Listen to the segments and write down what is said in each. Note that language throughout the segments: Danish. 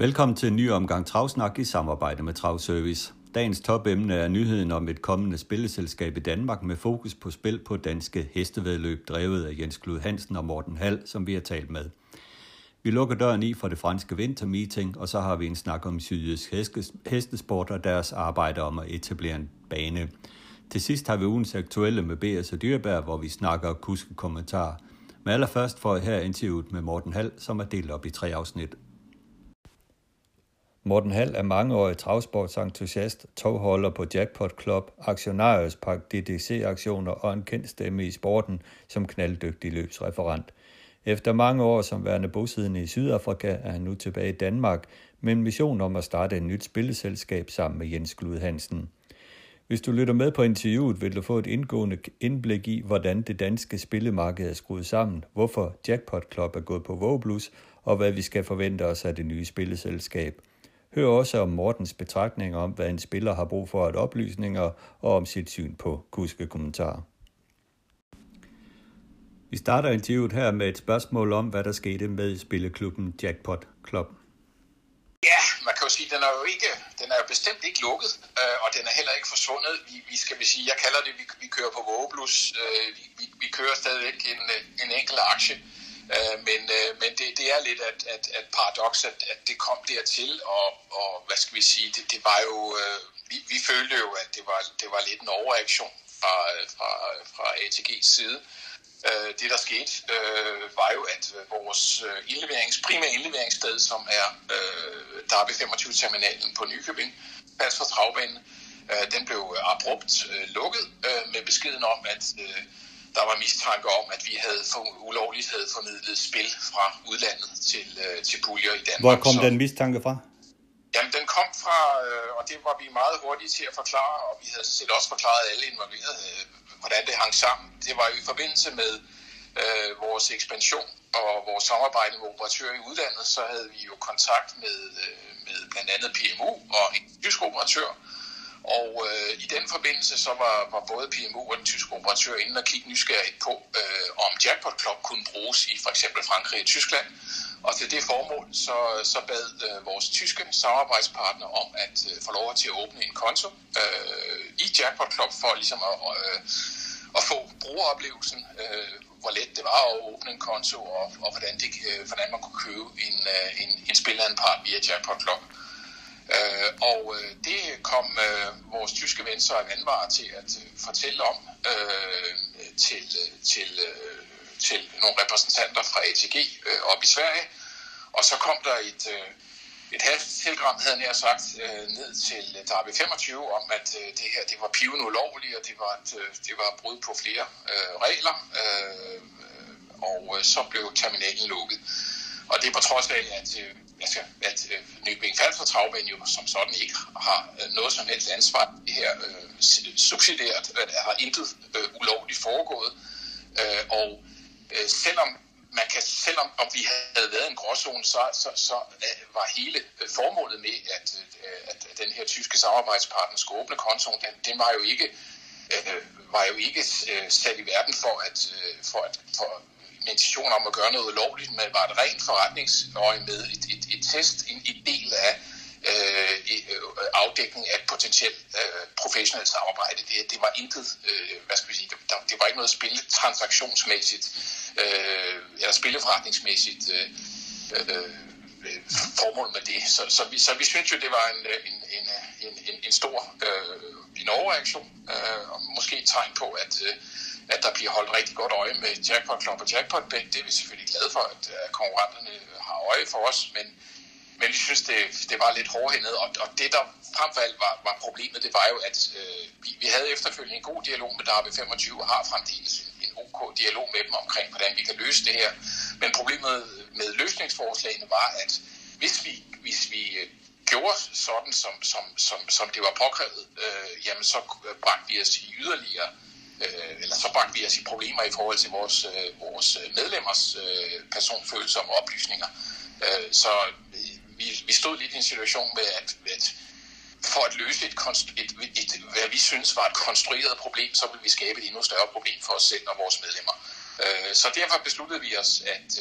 Velkommen til en ny omgang Travsnak i samarbejde med Travservice. Dagens topemne er nyheden om et kommende spilleselskab i Danmark med fokus på spil på danske hestevedløb, drevet af Jens Klud Hansen og Morten Hall, som vi har talt med. Vi lukker døren i for det franske vintermeeting, og så har vi en snak om sydjysk hestesport og deres arbejde om at etablere en bane. Til sidst har vi ugens aktuelle med B.S. og Dyrbær, hvor vi snakker kuske kommentarer. Men allerførst får jeg her interviewet med Morten Hall, som er delt op i tre afsnit. Morten Hall er mangeårig travsportsentusiast, togholder på Jackpot Club, aktionarius DDC-aktioner og en kendt stemme i sporten som knalddygtig løbsreferent. Efter mange år som værende bosiddende i Sydafrika er han nu tilbage i Danmark med en mission om at starte et nyt spilleselskab sammen med Jens Glud Hansen. Hvis du lytter med på interviewet, vil du få et indgående indblik i, hvordan det danske spillemarked er skruet sammen, hvorfor Jackpot Club er gået på Vågeblus, og hvad vi skal forvente os af det nye spilleselskab – Hør også om Mortens betragtninger om, hvad en spiller har brug for at oplysninger, og om sit syn på kuske kommentarer. Vi starter interviewet her med et spørgsmål om, hvad der skete med spilleklubben Jackpot Club. Ja, man kan jo sige, at den er jo ikke, den er jo bestemt ikke lukket, øh, og den er heller ikke forsvundet. Vi, vi skal vi sige, jeg kalder det, vi, vi kører på vågeblus. Øh, vi, vi, vi kører stadigvæk en, en enkelt aktie, Øh, men øh, men det, det er lidt at, at, at paradoks, at, at det kom dertil, og, og hvad skal vi sige, det, det var jo, øh, vi, vi følte jo, at det var, det var lidt en overreaktion fra, fra, fra ATG's side. Øh, det der skete, øh, var jo, at vores øh, indleverings, primære indleveringssted, som er øh, Darby 25-terminalen på Nykøbing, pas for travbanen, øh, den blev abrupt øh, lukket øh, med beskeden om, at øh, der var mistanke om, at vi havde for, ulovligt havde formidlet spil fra udlandet til, øh, til puljer i Danmark. Hvor kom så, den mistanke fra? Jamen, den kom fra, øh, og det var vi meget hurtige til at forklare, og vi havde set også forklaret alle involverede, øh, hvordan det hang sammen. Det var jo i forbindelse med øh, vores ekspansion og vores samarbejde med operatører i udlandet, så havde vi jo kontakt med, øh, med blandt andet PMU og en tysk operatør, og øh, i den forbindelse så var, var både PMU og den tyske operatør inde og kigge nysgerrigt på, øh, om Jackpot Club kunne bruges i for eksempel Frankrig og Tyskland. Og til det formål så, så bad øh, vores tyske samarbejdspartner om at øh, få lov til at åbne en konto øh, i Jackpot Club for ligesom at, øh, at få brugeroplevelsen, øh, hvor let det var at åbne en konto, og, og hvordan, det, øh, hvordan man kunne købe en, øh, en, en spilleranpart via Jackpot Club. Øh, Øh, og øh, det kom øh, vores tyske ven Søren Anvar til at øh, fortælle om øh, til, øh, til, øh, til nogle repræsentanter fra ATG øh, op i Sverige. Og så kom der et, øh, et telegram, havde jeg sagt, øh, ned til øh, Darby 25 om, at øh, det her det var piven ulovligt, og det var, et, øh, det var brud på flere øh, regler. Øh, og øh, så blev terminalen lukket. Og det er på trods af, at øh, altså, at øh, Nykøbing Falster Travbanen jo som sådan ikke har øh, noget som helst ansvar det her øh, subsidieret, øh, har intet øh, ulovligt foregået. Øh, og øh, selvom man kan, selvom om vi havde været en gråzone, så, så, så øh, var hele øh, formålet med, at, øh, at den her tyske samarbejdspartner skulle åbne kontoen, den, den var jo ikke øh, var jo ikke øh, sat i verden for at, øh, for at for, intention om at gøre noget lovligt, men var et rent forretningsøje med et, et, et test, en, en del af øh, øh, afdækning af potentielt øh, professionelt samarbejde. Det, det var intet, øh, hvad skal vi sige, der, det var ikke noget spille transaktionsmæssigt øh, eller spilleforretningsmæssigt øh, øh, formål med det. Så, så, vi, så vi synes jo, det var en, øh, en, øh, en, en, en stor øh, en overreaktion, øh, og måske et tegn på, at øh, at der bliver holdt rigtig godt øje med Jackpot Club og Jackpot Bet. Det er vi selvfølgelig glade for, øh, at konkurrenterne har øje for os, men, men vi synes, det, det var lidt hårdhændet, og, og det, der frem for alt var, var problemet, det var jo, at øh, vi, vi havde efterfølgende en god dialog med Darby 25 og har fremdeles en OK dialog med dem omkring, hvordan vi kan løse det her. Men problemet med løsningsforslagene var, at hvis vi, hvis vi øh, gjorde sådan, som, som, som, som det var påkrævet, øh, jamen så øh, bragte vi os i yderligere, øh, Øh, eller så bragte vi os i problemer i forhold til vores, øh, vores medlemmers øh, personfølsomme oplysninger. Øh, så øh, vi, vi stod lidt i en situation med, at, at for at løse et, et, et, et, hvad vi synes var et konstrueret problem, så ville vi skabe et endnu større problem for os selv og vores medlemmer. Øh, så derfor besluttede vi os at,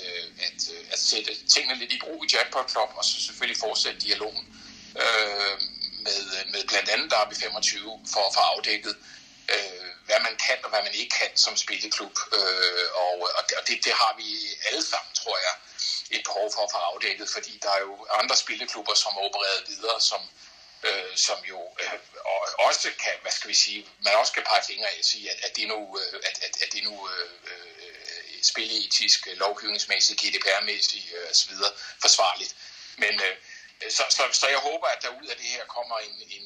at, at sætte tingene lidt i brug i Jackpot Club, og så selvfølgelig fortsætte dialogen med, med blandt andet Derby 25 for at få afdækket, øh, hvad man kan og hvad man ikke kan som spilleklub. Øh, og og det, det har vi alle sammen, tror jeg, et behov for at få afdækket, fordi der er jo andre spilleklubber, som er opereret videre, som, øh, som jo øh, også kan, hvad skal vi sige, man også kan pege fingre af og sige, at, at det nu, øh, at, at, at det nu øh, øh, spilleetisk, lovgivningsmæssigt, GDPR-mæssigt øh, osv. forsvarligt. Men øh, så, så, så jeg håber, at der ud af det her kommer en, en,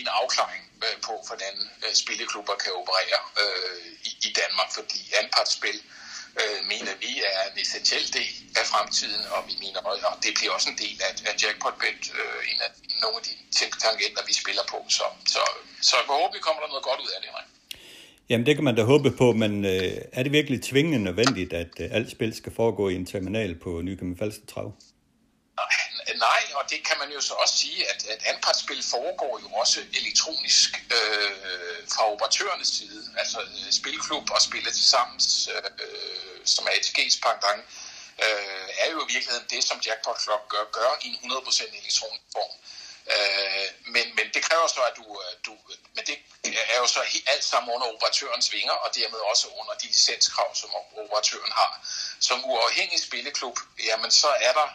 en, afklaring øh, på, hvordan øh, spilleklubber kan operere øh, i, i Danmark, fordi anpartsspil øh, mener vi er en essentiel del af fremtiden, og vi mener, og det bliver også en del af, af jackpot-bet, øh, en af nogle af de tangenter, vi spiller på. Så, så, så jeg håber, vi kommer der noget godt ud af det, Henrik. Jamen det kan man da håbe på, men øh, er det virkelig tvingende nødvendigt, at øh, alt spil skal foregå i en terminal på Nykøbing Falster Trav? Nej, nej, og det kan man jo så også sige, at, at anpartsspil foregår jo også elektronisk øh, fra operatørernes side. Altså øh, Spilklub og Spillet til sammen, øh, som er ATG's pendant, øh, er jo i virkeligheden det, som Jackpot Club gør, gør i en 100% elektronisk form. Øh, men, men det kræver så, at du, øh, du men det er jo så helt, alt sammen under operatørens vinger, og dermed også under de licenskrav, som operatøren har. Som uafhængig spilleklub, jamen så er der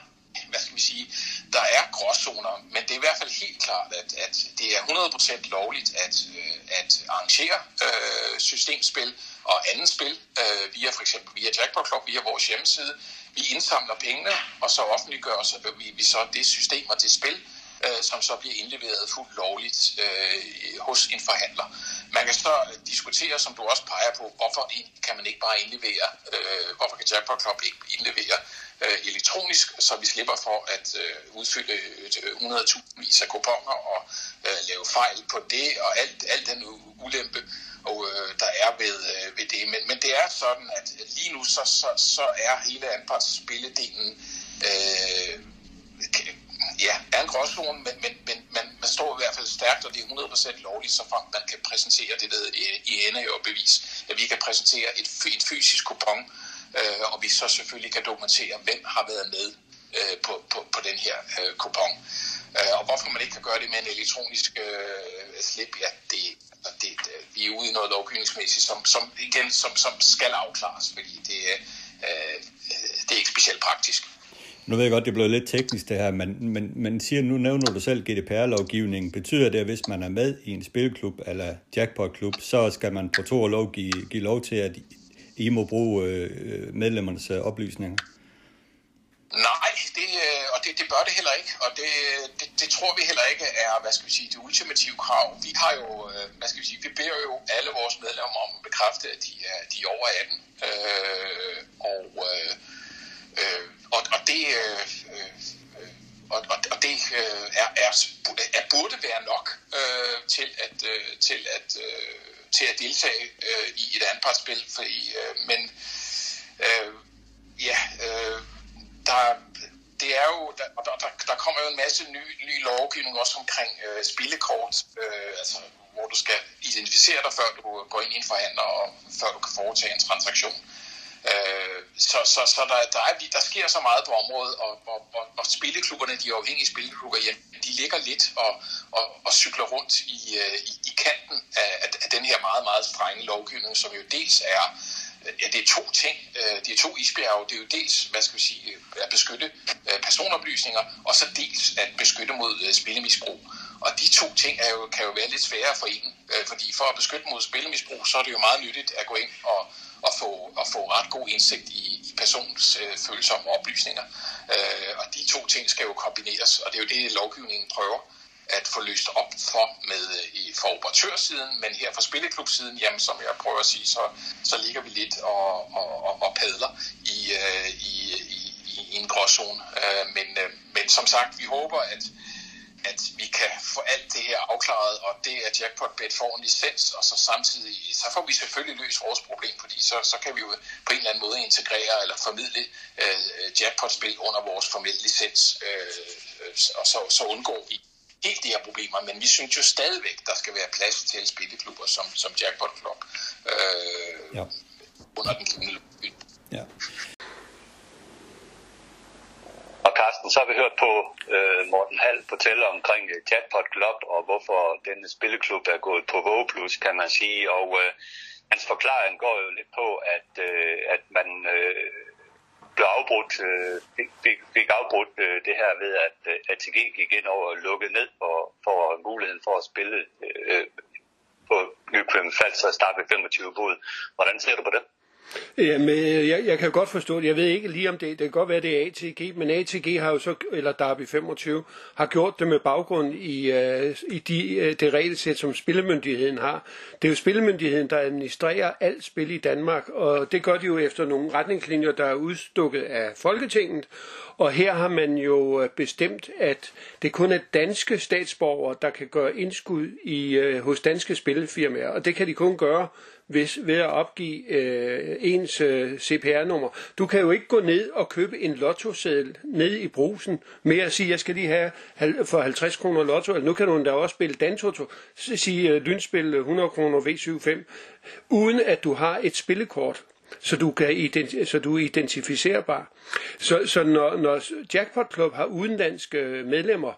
hvad skal vi sige, der er gråzoner, men det er i hvert fald helt klart, at, at det er 100% lovligt at, øh, at arrangere øh, systemspil og andet spil øh, via for eksempel via Jackpot Club, via vores hjemmeside. Vi indsamler pengene, og så offentliggør så, øh, vi, vi så det system og det spil, øh, som så bliver indleveret fuldt lovligt øh, hos en forhandler. Man kan så diskutere, som du også peger på, hvorfor kan man ikke bare indlevere, øh, hvorfor kan Jackpot Club ikke indlevere øh, elektronisk, så vi slipper for at øh, udfylde øh, 100.000 vis af kuponer og øh, lave fejl på det, og alt, alt den ulempe, og, øh, der er ved, øh, ved det. Men, men det er sådan, at lige nu så, så, så er hele anpartsspilledelen øh, ja, er en gråzone, men, men, men man, man står i hvert fald stærkt, og det er 100% lovligt, så frem man kan præsentere det ved i, i ende og bevis, at vi kan præsentere et, et fysisk kupon, øh, og vi så selvfølgelig kan dokumentere, hvem har været med øh, på, på, på den her øh, kupon. Øh, og hvorfor man ikke kan gøre det med en elektronisk øh, slip, ja, det, det, det, vi er ude i noget lovgivningsmæssigt, som, som igen som, som skal afklares, fordi det, øh, øh det er ikke specielt praktisk. Nu ved jeg godt, det blev lidt teknisk det her, men, men, men siger, nu nævner du selv GDPR-lovgivningen. Betyder det, at hvis man er med i en spilklub eller jackpot-klub, så skal man på to lov give, give lov til, at I må bruge øh, medlemmernes øh, oplysninger? Nej, det, øh, og det, det bør det heller ikke, og det, det, det tror vi heller ikke er, hvad skal vi sige, det ultimative krav. Vi har jo, øh, hvad skal vi sige, vi beder jo alle vores medlemmer om at bekræfte, at de er, de er over 18, øh, og øh, Øh, og, og det, øh, øh, og, og, og det øh, er, er, er, burde være nok øh, til at, øh, til at, øh, til at deltage øh, i et anpartsspil. Fordi, øh, men øh, ja, øh, der, det er jo, der, der, der kommer jo en masse ny, ny lovgivning også omkring øh, spillekort, øh, altså hvor du skal identificere dig, før du går ind i en forhandler, og før du kan foretage en transaktion. Øh, så så, så der, der, er, der sker så meget på området, og, og, og, og spilleklubberne, de afhængige spilleklubber, ja, de ligger lidt og, og, og cykler rundt i, øh, i, i kanten af, af den her meget, meget strenge lovgivning, som jo dels er Ja, det er to ting. Øh, det er to isbjerge. Det er jo dels, hvad skal vi sige, øh, at beskytte personoplysninger, og så dels at beskytte mod spillemisbrug. Og de to ting er jo, kan jo være lidt svære at forene, fordi for at beskytte mod spillemisbrug, så er det jo meget nyttigt at gå ind og, at få, at få ret god indsigt i, i personens øh, følsomme oplysninger. Øh, og de to ting skal jo kombineres, og det er jo det, lovgivningen prøver at få løst op for med øh, i, for operatørsiden, men her fra spilleklubsiden, jamen som jeg prøver at sige, så, så ligger vi lidt og, og, og, og padler i, øh, i, i, i i en gråzone. Øh, men, øh, men som sagt, vi håber, at, at vi kan få alt det her afklaret, og det at Jackpot-bet får en licens, og så samtidig, så får vi selvfølgelig løst vores problem, fordi så, så kan vi jo på en eller anden måde integrere eller formidle øh, Jackpot-spil under vores formelle licens, øh, og så, så undgår vi helt de her problemer, men vi synes jo stadigvæk, der skal være plads til spilleklubber som, som Jackpot Club øh, ja. under den givende Ja. Og Carsten, så har vi hørt på øh, Morten Hall fortælle omkring uh, Jackpot Club, og hvorfor denne spilleklub er gået på Våge Plus, kan man sige. Og øh, hans forklaring går jo lidt på, at, øh, at man øh, blev afbrudt, øh, fik, fik afbrudt øh, det her ved, at øh, ATG gik ind over og lukkede ned for, for muligheden for at spille øh, øh på Nykøbing Falster og starte 25 bud. Hvordan ser du på det? Jamen, øh, jeg, jeg kan godt forstå det. Jeg ved ikke lige om det, det kan godt være, det er ATG, men ATG har jo så, eller Derby 25, har gjort det med baggrund i, uh, i de, uh, det regelsæt, som Spillemyndigheden har. Det er jo Spillemyndigheden, der administrerer alt spil i Danmark, og det gør de jo efter nogle retningslinjer, der er udstukket af Folketinget. Og her har man jo bestemt, at det kun er danske statsborgere, der kan gøre indskud i, uh, hos danske spilfirmaer, og det kan de kun gøre hvis, ved at opgive øh, ens øh, CPR-nummer. Du kan jo ikke gå ned og købe en lottoseddel ned i brusen med at sige, jeg skal lige have for 50 kroner lotto, eller nu kan du endda også spille Dantoto, sige øh, lynspil øh, 100 kroner V75, uden at du har et spillekort så du, kan identi- så du er identificerbar. Så, så når, når Jackpot Club har udenlandske øh, medlemmer,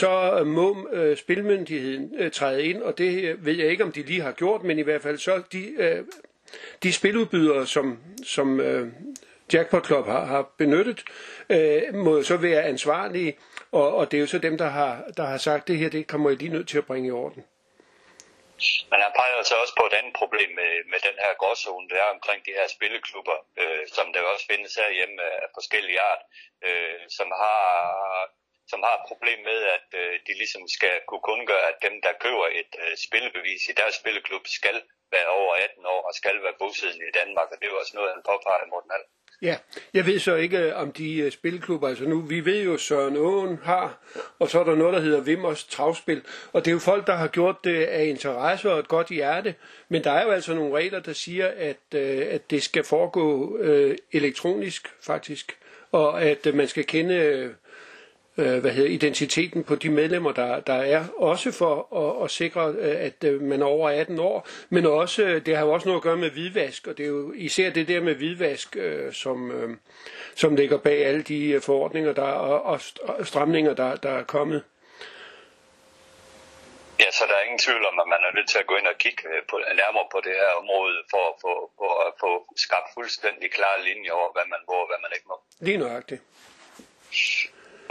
så må øh, spilmyndigheden øh, træde ind, og det øh, ved jeg ikke, om de lige har gjort, men i hvert fald så de, øh, de spiludbydere, som, som øh, Jackpot Club har, har benyttet, øh, må så være ansvarlige, og, og det er jo så dem, der har, der har sagt, det her, det kommer I lige nødt til at bringe i orden. Men han peger så også på et andet problem med, med den her gråzone, der er omkring de her spilleklubber, øh, som der også findes herhjemme af forskellige art, øh, som har som har et problem med, at øh, de ligesom skal kunne kundgøre, at dem, der køber et øh, spillebevis i deres spilleklub, skal være over 18 år og skal være bosiddende i Danmark, og det er jo også noget, han påpeger, Morten Hall. Ja, jeg ved så ikke øh, om de uh, spilleklubber, altså nu, vi ved jo Søren Åen har, og så er der noget, der hedder Vimmers Travspil, og det er jo folk, der har gjort det af interesse og et godt hjerte, men der er jo altså nogle regler, der siger, at, uh, at det skal foregå uh, elektronisk faktisk, og at uh, man skal kende uh, øh, hvad hedder, identiteten på de medlemmer, der, der er, også for at, at sikre, øh, at øh, man er over 18 år, men også, øh, det har jo også noget at gøre med hvidvask, og det er jo især det der med hvidvask, øh, som, øh, som ligger bag alle de forordninger der, og, og stramninger, der, der er kommet. Ja, så der er ingen tvivl om, at man er nødt til at gå ind og kigge på, nærmere på det her område, for, for, for at få skabt fuldstændig klare linjer over, hvad man må og hvad man ikke må. Lige nøjagtigt.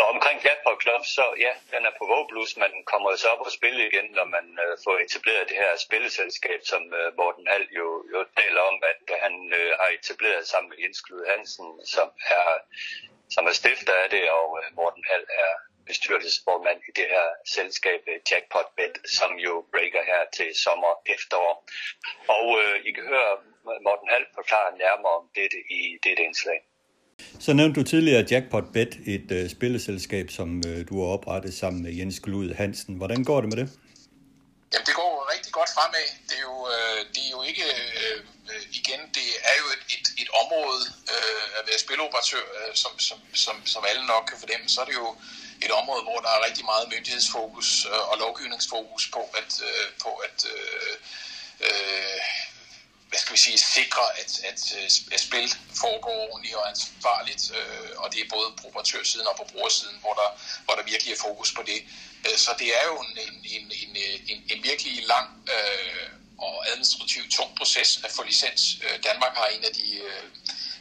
Og omkring Jackpot Club, så ja, den er på Vogelus, man kommer så op og spille igen, når man øh, får etableret det her spilleselskab, som øh, Morten Hall jo, jo taler om, at han øh, har etableret sammen med Jens Klud Hansen, som er, som er stifter af det, og øh, Morten Hall er bestyrelsesformand i det her selskab øh, Jackpot Bet, som jo breaker her til sommer efterår. Og øh, I kan høre Morten Hall forklare nærmere om dette i dette indslag. Så nævnte du tidligere Jackpot Bet, et øh, spilleselskab, som øh, du har oprettet sammen med Jens Glud Hansen. Hvordan går det med det? Jamen, det går rigtig godt fremad. Det er jo, øh, det er jo ikke, Øh, igen, det er jo et, et, et område øh, at være spiloperatør, øh, som, som, som, som alle nok kan fornemme, så er det jo et område, hvor der er rigtig meget myndighedsfokus øh, og lovgivningsfokus på at, øh, på at øh, øh, hvad skal vi sige, sikre, at, at, øh, at spil foregår ordentligt og ansvarligt, øh, og det er både på operatørsiden og på brugersiden, hvor der, hvor der virkelig er fokus på det. Øh, så det er jo en, en, en, en, en, en virkelig lang øh, og administrativt tung proces at få licens. Øh, Danmark har en af de øh,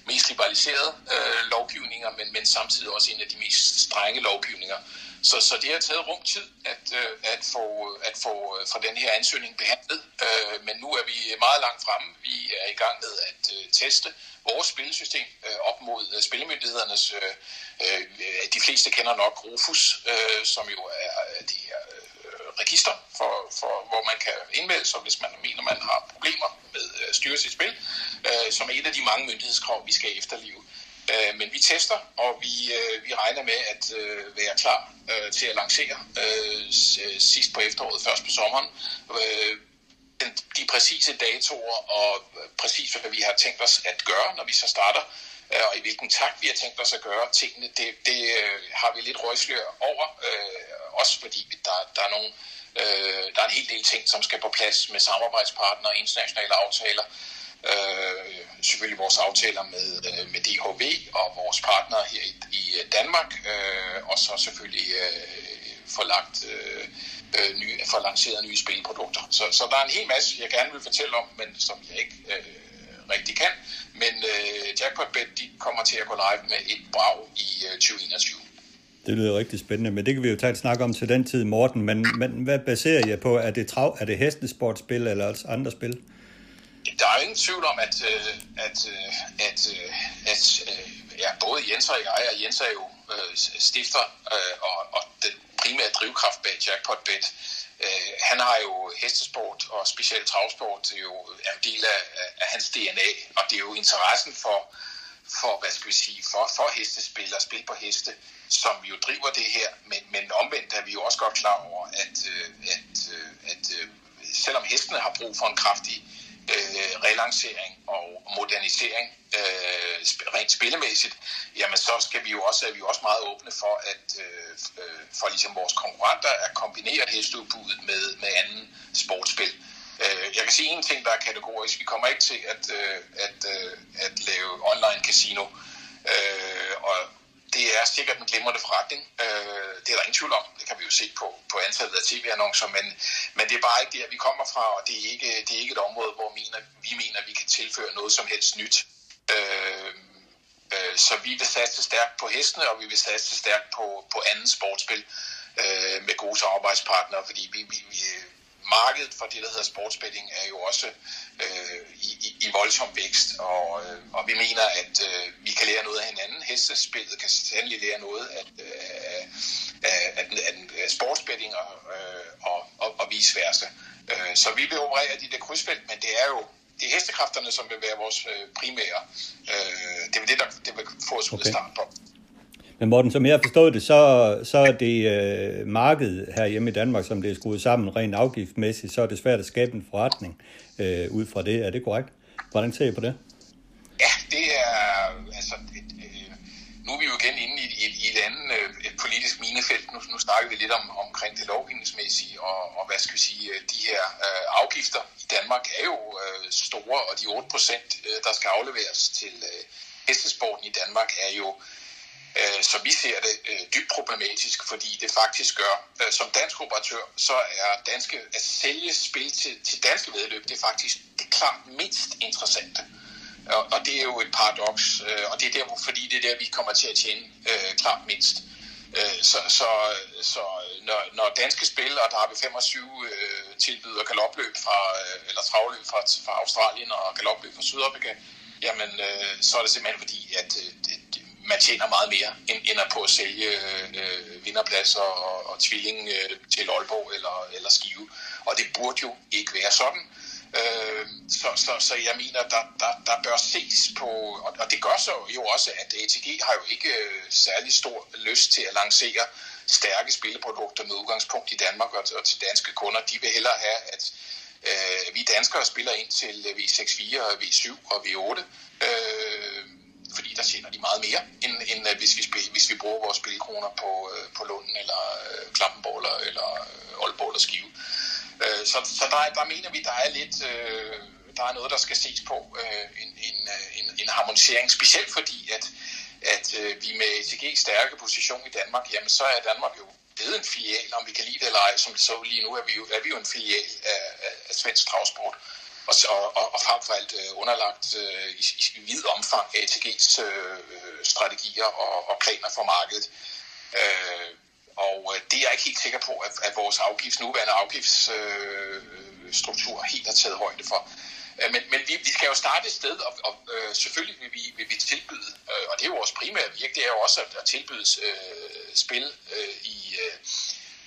mest liberaliserede øh, lovgivninger, men, men samtidig også en af de mest strenge lovgivninger. Så, så det har taget rum tid at, øh, at, få, øh, at få, fra få den her ansøgning behandlet, men nu er vi meget langt fremme. Vi er i gang med at teste vores spillesystem op mod spillemyndighedernes. De fleste kender nok Rufus, som jo er de her register, for, for, hvor man kan indmelde sig, hvis man mener, man har problemer med at styre sit spil, som er et af de mange myndighedskrav, vi skal efterleve. Øh, men vi tester, og vi, øh, vi regner med at øh, være klar øh, til at lancere øh, øh sidst på efteråret, først på sommeren. Øh, de præcise datoer og øh, præcis hvad vi har tænkt os at gøre, når vi så starter, øh, og i hvilken takt vi har tænkt os at gøre tingene, det, det øh, har vi lidt røgslør over, øh, også fordi der, der er nogle øh, der er en hel del ting, som skal på plads med samarbejdspartnere og internationale aftaler. Øh, selvfølgelig vores aftaler med, øh, med DHV og vores partnere her i, i Danmark, øh, og så selvfølgelig øh, få lagt øh, øh, nye, få lanceret nye spilprodukter. Så, så der er en hel masse, jeg gerne vil fortælle om, men som jeg ikke øh, rigtig kan. Men øh, Jackpot.bet de kommer til at gå live med et brag i øh, 2021. Det lyder rigtig spændende, men det kan vi jo tage et snak om til den tid, Morten. Men, men hvad baserer jeg på? Er det, trav, er det hestesportspil eller altså andre spil? Der er ingen tvivl om, at, øh, at, øh, at, øh, at, at ja, både Jens og jeg, og Jens er jo stifter og, og den primære drivkraft bag Jackpot.bet. Øh, han har jo hestesport og specielt travsport jo er en del af, af hans DNA, og det er jo interessen for, for hvad skal vi sige, for, for hestespil og spil på heste, som jo driver det her, men, men omvendt er vi jo også godt klar over, at, at, at, at selvom hestene har brug for en kraftig øh, relancering og modernisering øh, rent spillemæssigt, jamen så skal vi jo også, er vi jo også meget åbne for, at øh, øh, for ligesom vores konkurrenter at kombinere hesteudbuddet med, med anden sportsspil. Øh, jeg kan sige en ting, der er kategorisk. Vi kommer ikke til at, øh, at, øh, at lave online casino. Øh, og det er sikkert en glimrende forretning. Øh, det er der ingen tvivl om. Kan vi jo se på, på antallet af tv-annoncer. Men, men det er bare ikke der, vi kommer fra, og det er ikke, det er ikke et område, hvor mener, vi mener, at vi kan tilføre noget som helst nyt. Øh, øh, så vi vil satse stærkt på hestene, og vi vil satse stærkt på, på anden sportsspil øh, med gode samarbejdspartnere, fordi vi, vi, vi, markedet for det, der hedder sportsbetting, er jo også øh, i, i, i voldsom vækst, og, øh, og vi mener, at øh, vi kan lære noget af hinanden. Hestespillet kan sandelig lære noget af, øh, af, af, af, af sportsbetting og, øh, og, og, og vice versa. Øh, så vi vil operere de der krydsfelt, men det er jo det er hestekræfterne, som vil være vores øh, primære. Øh, det er det, der det vil få os okay. ud af starten på. Men Morten, som jeg har forstået det, så, så er det øh, markedet her hjemme i Danmark, som det er skruet sammen rent afgiftmæssigt, så er det svært at skabe en forretning øh, ud fra det. Er det korrekt? Hvordan ser I på det? Ja, det er... Altså, et, øh, nu er vi jo igen inde i, i, i et andet øh, et politisk minefelt. Nu, nu snakker vi lidt om omkring det lovgivningsmæssige, og, og hvad skal vi sige, øh, de her øh, afgifter i Danmark er jo øh, store, og de 8 procent, øh, der skal afleveres til øh, hestesporten i Danmark, er jo øh, som vi ser det, øh, dybt problematisk, fordi det faktisk gør, øh, som dansk operatør, så er danske, at sælge spil til, til danske vedløb, det er faktisk det klart mindst interessante. Og, og det er jo et paradoks, øh, og det er der, fordi det er der, vi kommer til at tjene øh, klart mindst. Øh, så så, så når, når danske spil, og der har vi 25 øh, tilbyder galopløb fra, øh, eller travløb fra, fra Australien og galopløb fra Sydafrika, jamen øh, så er det simpelthen fordi, at øh, det, man tjener meget mere, end, end at på at sælge øh, vinderpladser og, og tvilling øh, til Aalborg eller, eller Skive. Og det burde jo ikke være sådan. Øh, så, så, så jeg mener, der, der, der bør ses på, og, og det gør så jo også, at ATG har jo ikke øh, særlig stor lyst til at lancere stærke spilleprodukter med udgangspunkt i Danmark og, og til danske kunder. De vil hellere have, at øh, vi danskere spiller ind til øh, V6-4 og V7 og V8. Øh, fordi der tjener de meget mere, end, end øh, hvis, vi spil, hvis vi bruger vores spilkroner på, øh, på Lunden eller uh, Klampenborg eller eller Aalborg eller Skive. Uh, så så der, der mener vi, der er lidt... Uh, der er noget, der skal ses på, en, en, en, en harmonisering, specielt fordi, at, at vi med ETG's stærke position i Danmark, jamen så er Danmark jo blevet en filial, om vi kan lide det eller ej, som det så lige nu, er vi jo, er vi jo en filial af, af, af svensk travsport og, og, og frem for alt øh, underlagt øh, i, i vid omfang ATG's øh, øh, strategier og, og planer for markedet. Øh, og øh, det er jeg ikke helt sikker på, at, at vores afgifts, nuværende afgiftsstruktur øh, helt har taget højde for. Øh, men, men vi, vi skal jo starte et sted, og, og øh, selvfølgelig vil vi, vil vi tilbyde, øh, og det er jo vores primære virke, det er jo også at, at tilbyde øh, spil øh, i, øh,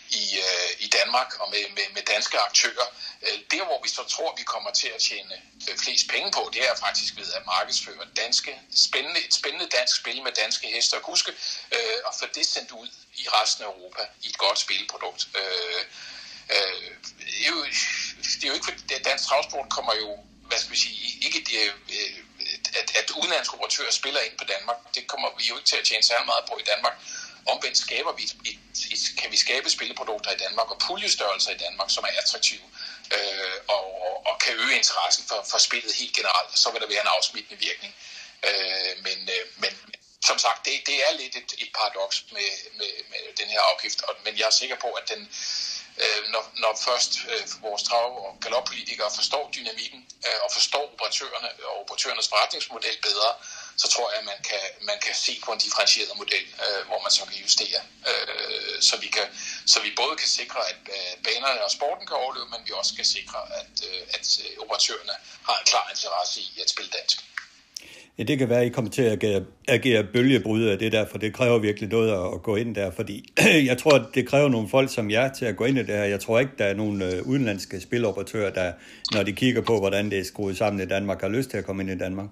i, øh, i Danmark og med, med, med danske aktører. Øh, der, hvor vi så tror, vi kommer til at tjene øh, flest penge på, det er faktisk ved at markedsføre danske, spændende, et spændende dansk spil med danske heste og kuske, øh, og få det sendt ud i resten af Europa i et godt spilprodukt. Øh, øh, det, er jo, det er jo ikke, fordi dansk travsport kommer jo, hvad skal vi sige, ikke det, øh, at, at udenlandske operatører spiller ind på Danmark. Det kommer vi jo ikke til at tjene særlig meget på i Danmark. Omvendt skaber vi et, et, et, kan vi skabe spilleprodukter i Danmark og puljestørrelser i Danmark, som er attraktive øh, og, og, og kan øge interessen for, for spillet helt generelt. Så vil der være en afsmittende virkning. Øh, men, øh, men som sagt, det, det er lidt et, et paradoks med, med, med den her afgift, og, men jeg er sikker på, at den, øh, når, når først øh, vores trav- og galoppolitikere forstår dynamikken øh, og forstår operatørerne og operatørernes forretningsmodel bedre, så tror jeg, at man kan, man kan se på en differentieret model, øh, hvor man så kan justere, øh, så, vi kan, så vi både kan sikre, at øh, banerne og sporten kan overleve, men vi også kan sikre, at, øh, at øh, operatørerne har en klar interesse i at spille dansk. Ja, det kan være, at I kommer til at agere, agere bølgebryder af det der, for det kræver virkelig noget at, at gå ind der, fordi jeg tror, at det kræver nogle folk som jer til at gå ind i det her. Jeg tror ikke, der er nogen øh, udenlandske spiloperatører, der, når de kigger på, hvordan det er skruet sammen i Danmark, har lyst til at komme ind i Danmark.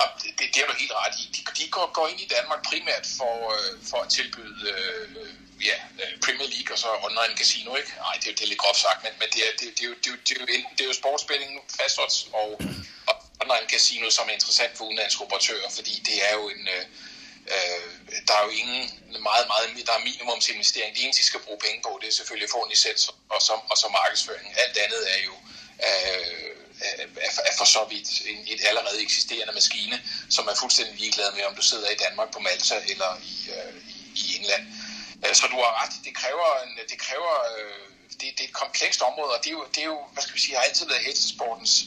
Ja, det, det, det er du helt ret i. De, de går, går ind i Danmark primært for, øh, for at tilbyde øh, ja, øh, Premier League og så online casino, ikke? Nej, det, det er lidt groft sagt, men, men det, er, det, det, er jo, det, er jo, det, er jo, det er jo sportsspilling, fastodds og, og online casino, som er interessant for udenlandske operatører, fordi det er jo en... Øh, øh, der er jo ingen meget, meget, der er minimumsinvestering. Det eneste, de skal bruge penge på, det er selvfølgelig at få en licens og så, og så markedsføring. Alt andet er jo øh, er, er for så vidt en, et allerede eksisterende maskine, som er fuldstændig ligeglad med, om du sidder i Danmark på Malta eller i, øh, i, England. Øh, så du har ret, det kræver, en, det kræver øh, det, det er et komplekst område, og det er jo, det er jo hvad skal vi sige, har altid været hestesportens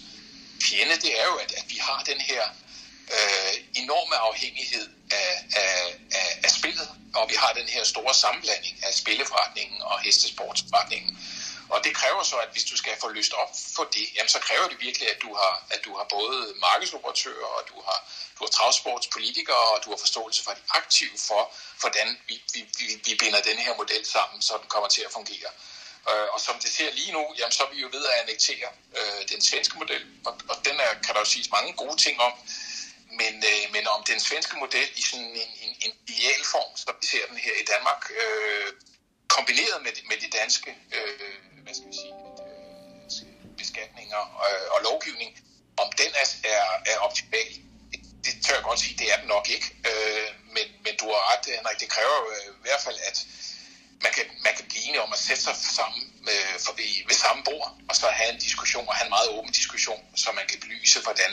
fjende, det er jo, at, at vi har den her øh, enorme afhængighed af, af, af, af spillet, og vi har den her store sammenblanding af spilleforretningen og hestesportsforretningen. Og det kræver så, at hvis du skal få løst op for det, jamen så kræver det virkelig, at du har, at du har både markedsoperatører, og du har, du har travsportspolitikere, og du har forståelse for de aktive for, hvordan vi, vi, vi, vi binder den her model sammen, så den kommer til at fungere. Øh, og som det ser lige nu, jamen, så er vi jo ved at annektere øh, den svenske model, og, og den er, kan der jo siges mange gode ting om, men, øh, men om den svenske model i sådan en, en, en ideal form, som vi ser den her i Danmark, øh, kombineret med, med de danske øh, hvad skal vi sige, øh, beskatninger og, og lovgivning, om den er, er, er optimal, det, det tør jeg godt sige, det er den nok ikke. Øh, men, men du har ret, Henrik, det kræver øh, i hvert fald, at man kan, man kan blive enige om at sætte sig sammen øh, for, ved, ved samme bord, og så have en diskussion, og have en meget åben diskussion, så man kan belyse, hvordan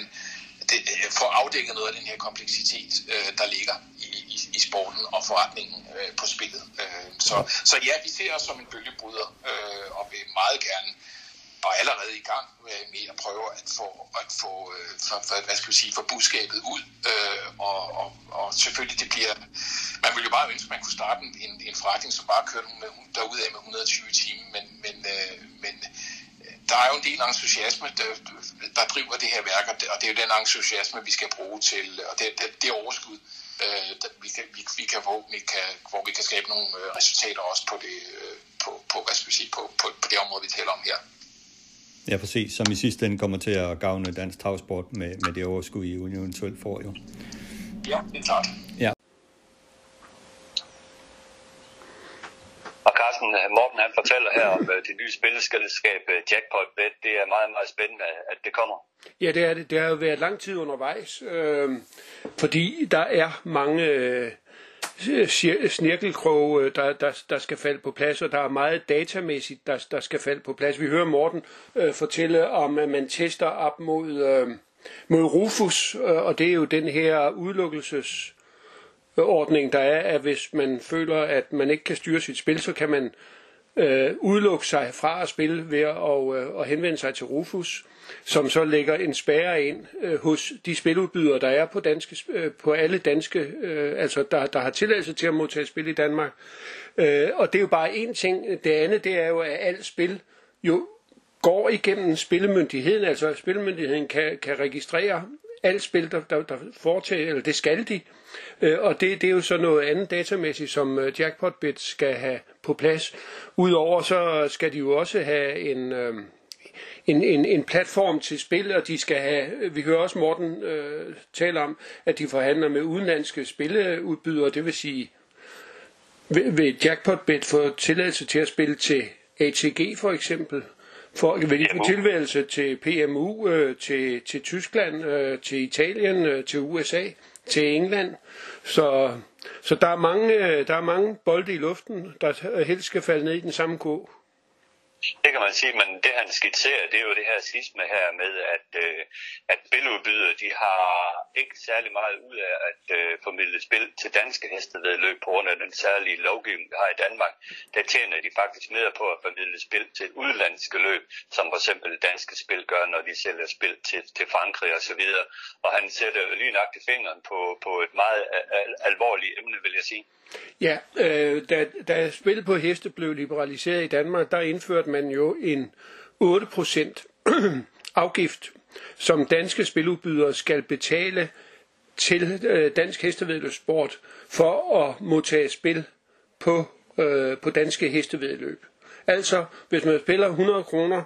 det, øh, får afdækket noget af den her kompleksitet, øh, der ligger i, i, i sporten og forretningen øh, på spillet. Øh, så, så ja, vi ser os som en bølgebryder, øh, og vil meget gerne og allerede i gang med at prøve at få, at få øh, for, for, hvad skal vi sige, for budskabet ud. Øh, og, og, og selvfølgelig det bliver, man ville jo bare ønske, at man kunne starte en, en forretning, som bare kørte med, derudad med 120 timer, men, men, øh, men øh, der er jo en del entusiasme, der, der driver det her værk, og det er jo den entusiasme, vi skal bruge til, og det, det, det overskud, øh, vi kan, vi, vi kan, hvor, vi kan, hvor vi kan skabe nogle øh, resultater også på det, øh, på, på, hvad skal vi sige, på, på, på det område, vi taler om her. Ja, præcis. Som i sidste ende kommer til at gavne dansk travsport med, med det overskud, I eventuelt får jo. Ja, det er klart. Ja. Og Carsten, Morten han fortæller her om det nye spilleskab Jackpot Bet. Det er meget, meget spændende, at det kommer. Ja, det er det. Det har jo været lang tid undervejs, øh, fordi der er mange øh, snirkelkrog, øh, der, der, der skal falde på plads, og der er meget datamæssigt, der, der skal falde på plads. Vi hører Morten øh, fortælle om, at man tester op mod, øh, mod Rufus, øh, og det er jo den her udelukkelses ordning, der er, at hvis man føler, at man ikke kan styre sit spil, så kan man øh, udelukke sig fra at spille ved at, øh, at henvende sig til Rufus, som så lægger en spærre ind øh, hos de spiludbydere, der er på, danske, øh, på alle danske, øh, altså der, der har tilladelse til at modtage spil i Danmark. Øh, og det er jo bare én ting. Det andet, det er jo, at alt spil jo går igennem spillemyndigheden, altså spillemyndigheden kan, kan registrere alt spil, der, der, der foretager, eller det skal de. Øh, og det, det er jo så noget andet datamæssigt, som øh, Jackpotbit skal have på plads. Udover så skal de jo også have en... Øh, en, en, en platform til spil, og de skal have, vi hører også Morten øh, tale om, at de forhandler med udenlandske spilleudbydere, det vil sige, vil, vil Jackpotbet få tilladelse til at spille til ATG for eksempel, for, vil de få tilværelse til PMU, øh, til, til Tyskland, øh, til Italien, øh, til USA, til England. Så, så der, er mange, der er mange bolde i luften, der helst skal falde ned i den samme kog. Det kan man sige, men det han skitserer, det er jo det her sisme her med, at, øh, at spiludbydere, de har ikke særlig meget ud af at øh, formidle spil til danske hestevedløb på grund af den særlige lovgivning, vi har i Danmark. Der tjener de faktisk mere på at formidle spil til udlandske løb, som for eksempel danske spil gør, når de sælger spil til, til Frankrig og så videre. Og han sætter jo lige fingeren på, på et meget al- alvorligt emne, vil jeg sige. Ja, øh, da, da spil på heste blev liberaliseret i Danmark, der indførte man jo en 8% afgift, som danske spiludbydere skal betale til øh, Dansk Hestevedløbssport for at modtage spil på, øh, på danske hestevedløb. Altså, hvis man spiller 100 kroner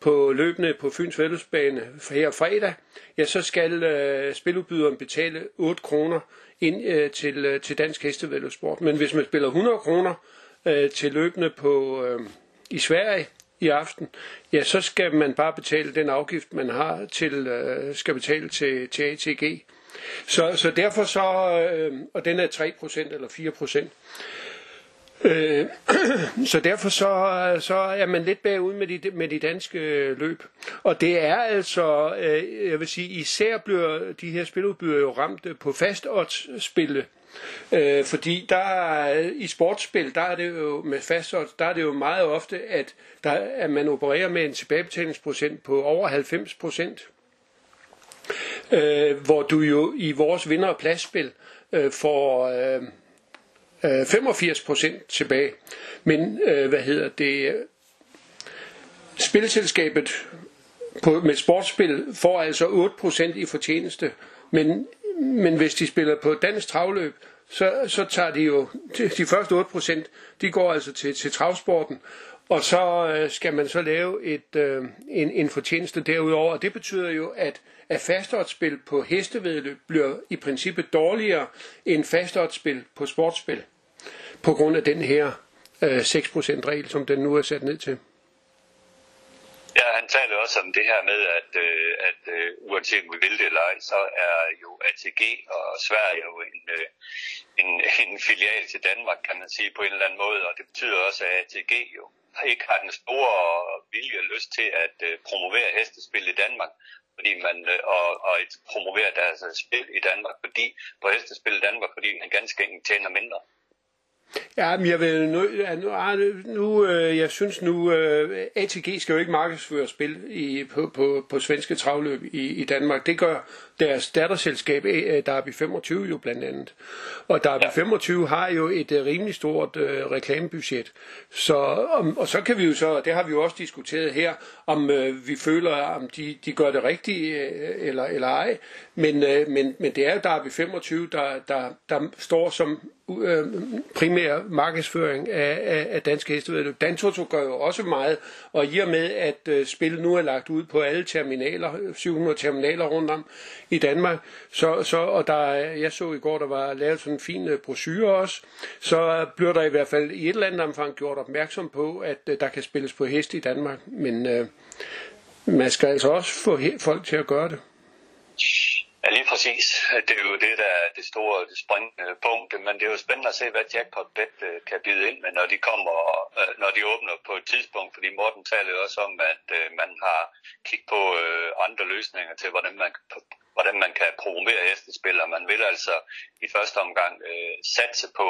på løbende på Fyns Vældløbsbane her fredag, ja, så skal øh, spiludbyderen betale 8 kroner ind øh, til, øh, til dansk hestevældesport. Men hvis man spiller 100 kroner øh, til løbende på, øh, i Sverige i aften, ja, så skal man bare betale den afgift, man har til, øh, skal betale til, til ATG. Så, så derfor så, øh, og den er 3% eller 4%, Øh, så derfor så, så er man lidt bagud med de, med de danske øh, løb. Og det er altså, øh, jeg vil sige, især bliver de her spiludbydere jo ramt på fast odds spille. Øh, fordi der i sportsspil, der er det jo med fastsort, der er det jo meget ofte, at, der, at man opererer med en tilbagebetalingsprocent på over 90 procent. Øh, hvor du jo i vores vinder- og pladsspil øh, får... Øh, øh 85 procent tilbage. Men øh, hvad hedder det? Spilselskabet på, med sportsspil får altså 8 procent i fortjeneste, men, men hvis de spiller på dansk travløb, så, så tager de jo de første 8 procent, de går altså til, til travsporten, og så øh, skal man så lave et, øh, en, en fortjeneste derudover. Og det betyder jo, at, at fastoddsspil på hestevedløb bliver i princippet dårligere end fastoddsspil på sportsspil. På grund af den her øh, 6% regel, som den nu er sat ned til. Han taler også om det her med, at, øh, at øh, uanset om vi vil det eller ej, så er jo ATG og Sverige jo en, øh, en, en filial til Danmark, kan man sige på en eller anden måde, og det betyder også, at ATG jo ikke har den store vilje og lyst til at øh, promovere hestespil i Danmark, fordi man, øh, og, og promovere deres øh, spil i Danmark, fordi på hestespil i Danmark, fordi man ganske enkelt tjener mindre. Ja, men jeg vil ah, nu, nu, nu jeg synes nu, øh, ATG skal jo ikke markedsføre spil i, på, på, på svenske travløb i, i Danmark. Det gør deres datterselskab øh, Derby 25 jo blandt andet. Og Derby ja. 25 har jo et uh, rimelig stort uh, reklamebudget. Så, om, og så kan vi jo så, det har vi jo også diskuteret her, om uh, vi føler, om de, de gør det rigtigt uh, eller, eller ej. Men, uh, men, men det er jo Derby 25, der, der, der står som uh, primær markedsføring af, af, af danske hestevedløb. Dantoto gør jo også meget, og i og med, at uh, spil nu er lagt ud på alle terminaler, 700 terminaler rundt om, i Danmark. Så, så, og der, jeg så i går, der var lavet sådan en fin øh, brochure også, så bliver der i hvert fald i et eller andet omfang gjort opmærksom på, at øh, der kan spilles på hest i Danmark. Men øh, man skal altså også få folk til at gøre det. Ja, lige præcis. Det er jo det, der er det store det springende punkt. Men det er jo spændende at se, hvad Jackpot Bet øh, kan byde ind med, når de kommer, når de åbner på et tidspunkt. Fordi Morten taler også om, at man har kigget på andre løsninger til, hvordan man hvordan man kan promovere hestespil, og man vil altså i første omgang øh, satse på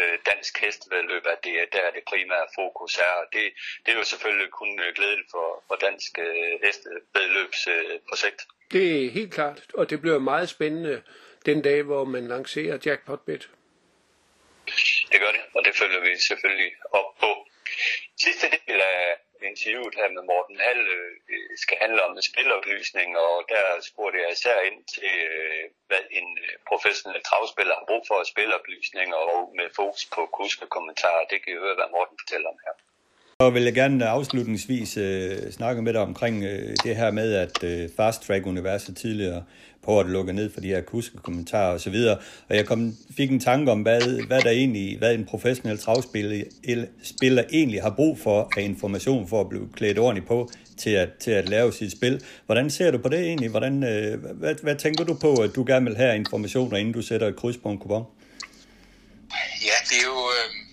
øh, dansk hestevedløb, at det er der det primære fokus er. Og det, det er jo selvfølgelig kun øh, glædeligt for, for dansk øh, hestevedløbsprojekt. Øh, det er helt klart, og det bliver meget spændende den dag, hvor man lancerer Jackpotbet. Det gør det, og det følger vi selvfølgelig op på. Sidste del af interviewet her med Morten Hall øh, skal handle om spiloplysning, og der spurgte jeg især ind til, øh, hvad en øh, professionel travspiller har brug for at spiloplysning, og med fokus på kuske kommentarer. Det kan I høre, hvad Morten fortæller om her. Og vil jeg gerne afslutningsvis øh, snakke med dig omkring øh, det her med, at øh, Fast Track Universet tidligere på at lukke ned for de her kuske kommentarer og så videre. Og jeg kom, fik en tanke om, hvad, hvad der egentlig, hvad en professionel travspiller spiller egentlig har brug for af information for at blive klædt ordentligt på til at, til at lave sit spil. Hvordan ser du på det egentlig? Hvordan, øh, hvad, hvad tænker du på, at du gerne vil have informationer, inden du sætter et kryds på en kupon? Ja, det er jo... Øh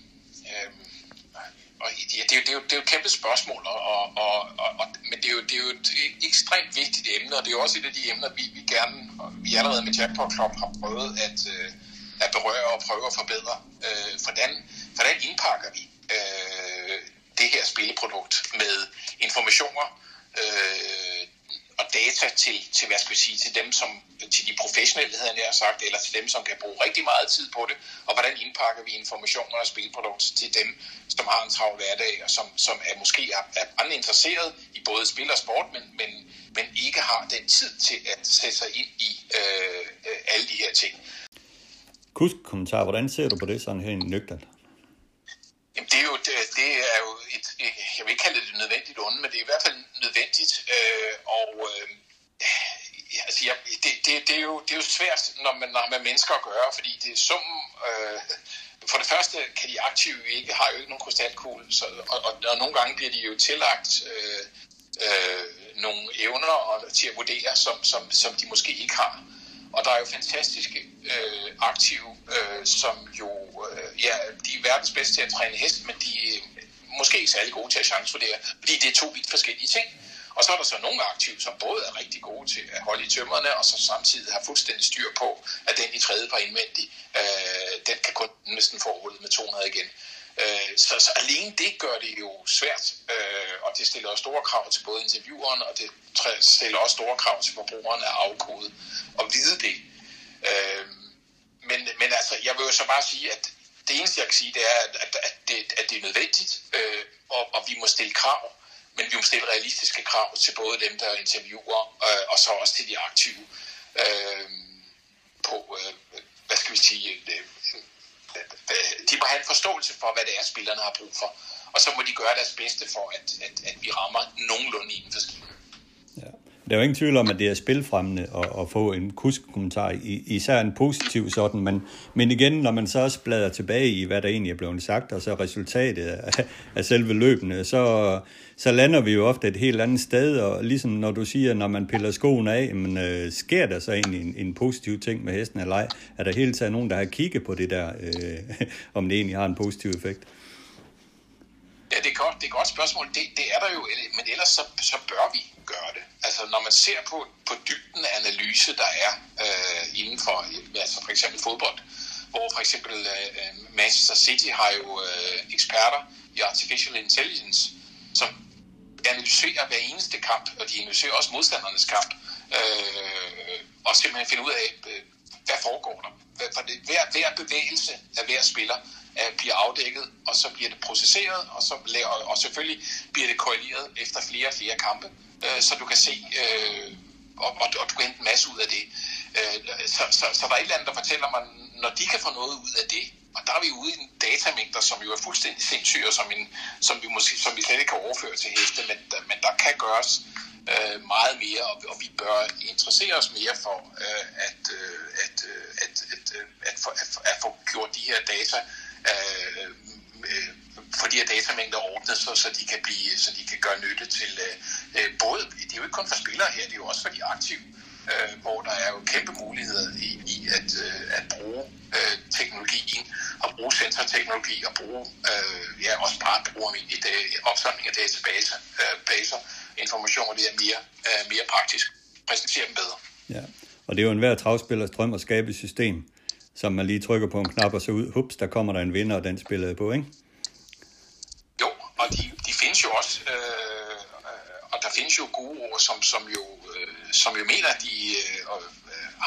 og ja, det, er jo, det, er jo, det er jo et kæmpe spørgsmål, og, og, og, og, men det er, jo, det er jo et e-, ekstremt vigtigt emne, og det er jo også et af de emner, vi, vi gerne, og vi allerede med Jackpot Club har prøvet at, øh, at berøre og prøve at forbedre. Øh, hvordan, hvordan indpakker vi øh, det her spilleprodukt med informationer, øh, og data til, til, hvad skal vi sige, til dem, som, til de professionelle, havde jeg sagt, eller til dem, som kan bruge rigtig meget tid på det, og hvordan indpakker vi informationer og spilprodukter til dem, som har en travl hverdag, og som, som er måske er, er interesseret i både spil og sport, men, men, men ikke har den tid til at sætte sig ind i øh, øh alle de her ting. Kusk kommentar, hvordan ser du på det sådan her nøgtert? Jamen, det er jo, det, det er jo et, jeg vil ikke kalde det nødvendigt onde, men det er i hvert fald nødvendigt, øh, og øh, altså, jeg, det, det, det, er jo, det er jo svært, når man, når man mennesker at gøre, fordi det er summen, øh, for det første kan de aktive ikke, har jo ikke nogen krystalkugle, så, og, og, og nogle gange bliver de jo tillagt øh, øh, nogle evner og, til at vurdere, som, som, som de måske ikke har. Og der er jo fantastiske øh, aktive, øh, som jo, øh, ja, de er verdens bedste til at træne hest, men de er måske ikke særlig gode til at chancevurdere, fordi det er to vidt forskellige ting. Og så er der så nogle aktive, som både er rigtig gode til at holde i tømmerne, og så samtidig har fuldstændig styr på, at den i tredje par indvendig, øh, den kan kun næsten få med 200 igen. Øh, så, så alene det gør det jo svært, øh, det stiller også store krav til både intervieweren, og det stiller også store krav til forbrugeren at afkode og vide det. Øh, men, men altså, jeg vil jo så bare sige, at det eneste, jeg kan sige, det er, at, at, at, det, at det er nødvendigt, øh, og, og vi må stille krav, men vi må stille realistiske krav til både dem, der interviewer, øh, og så også til de aktive øh, på, øh, hvad skal vi sige, øh, øh, de må have en forståelse for, hvad det er, spillerne har brug for. Og så må de gøre deres bedste for, at, at, at vi rammer nogenlunde inden for skiven. Ja. Der er jo ingen tvivl om, at det er spilfremmende at, at få en kusk-kommentar, især en positiv sådan, men, men igen, når man så også bladrer tilbage i, hvad der egentlig er blevet sagt, og så resultatet af, af selve løbende, så, så lander vi jo ofte et helt andet sted, og ligesom når du siger, når man piller skoen af, men øh, sker der så egentlig en, en positiv ting med hesten eller ej? Er der hele taget nogen, der har kigget på det der, øh, om det egentlig har en positiv effekt? Ja, det er godt, det er et godt spørgsmål. Det, det er der jo, men ellers så, så bør vi gøre det. Altså når man ser på, på dybden af analyse, der er øh, inden for altså for eksempel fodbold, hvor for eksempel øh, Manchester City har jo øh, eksperter i artificial intelligence, som analyserer hver eneste kamp, og de analyserer også modstandernes kamp, øh, og simpelthen finde ud af, øh, hvad foregår der. For det, hver, hver bevægelse af hver spiller øh, bliver afdækket, og så bliver det processeret, og, så, og, og selvfølgelig bliver det korreleret efter flere og flere kampe, øh, så du kan se, øh, og, og, og du kan hente en masse ud af det. Øh, så, så, så der er et eller andet, der fortæller mig, når de kan få noget ud af det, og der er vi ude i en datamængder, som jo er fuldstændig sindssyge, som, en, som, vi måske, som vi slet ikke kan overføre til heste, men, men der kan gøres øh, meget mere, og, og vi bør interessere os mere for øh, at, øh, at, øh, at, at, øh, at, at, at, at få gjort de her data øh, øh, øh for de her datamængder ordnet, så, så, de kan blive, så de kan gøre nytte til øh, øh, både, det er jo ikke kun for spillere her, det er jo også for de aktive, øh, hvor der er jo kæmpe muligheder i, i at, øh, at bruge øh, teknologien, og bruge sensorteknologi, og bruge, øh, ja, også bare bruge i det, opsamling af databaser, øh, baser, informationer, det er mere, øh, mere praktisk. Præsentere dem bedre. Ja, og det er jo enhver travspillers drøm at skabe et system, som man lige trykker på en knap, og så ud, hups, der kommer der en vinder, og den spiller på, ikke? Jo, og de, de findes jo også, øh, og der findes jo gode ord, som, som, jo, øh, som jo mener, at de øh,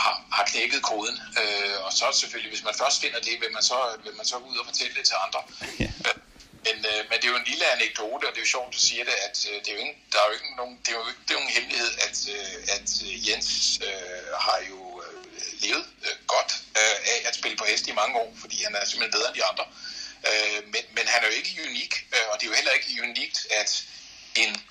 har, har knækket koden. Øh, og så selvfølgelig, hvis man først finder det, vil man så, vil man så gå ud og fortælle det til andre. Ja. men, øh, men det er jo en lille anekdote, og det er jo sjovt, at du siger det, at øh, det er jo ikke, der er jo ikke nogen, det er jo ikke, det er jo en hemmelighed, at, øh, at Jens øh, har jo øh, levet øh, godt øh, af at spille på hest i mange år, fordi han er simpelthen bedre end de andre. Øh, men, men han er jo ikke unik, øh, og det er jo heller ikke unikt, at en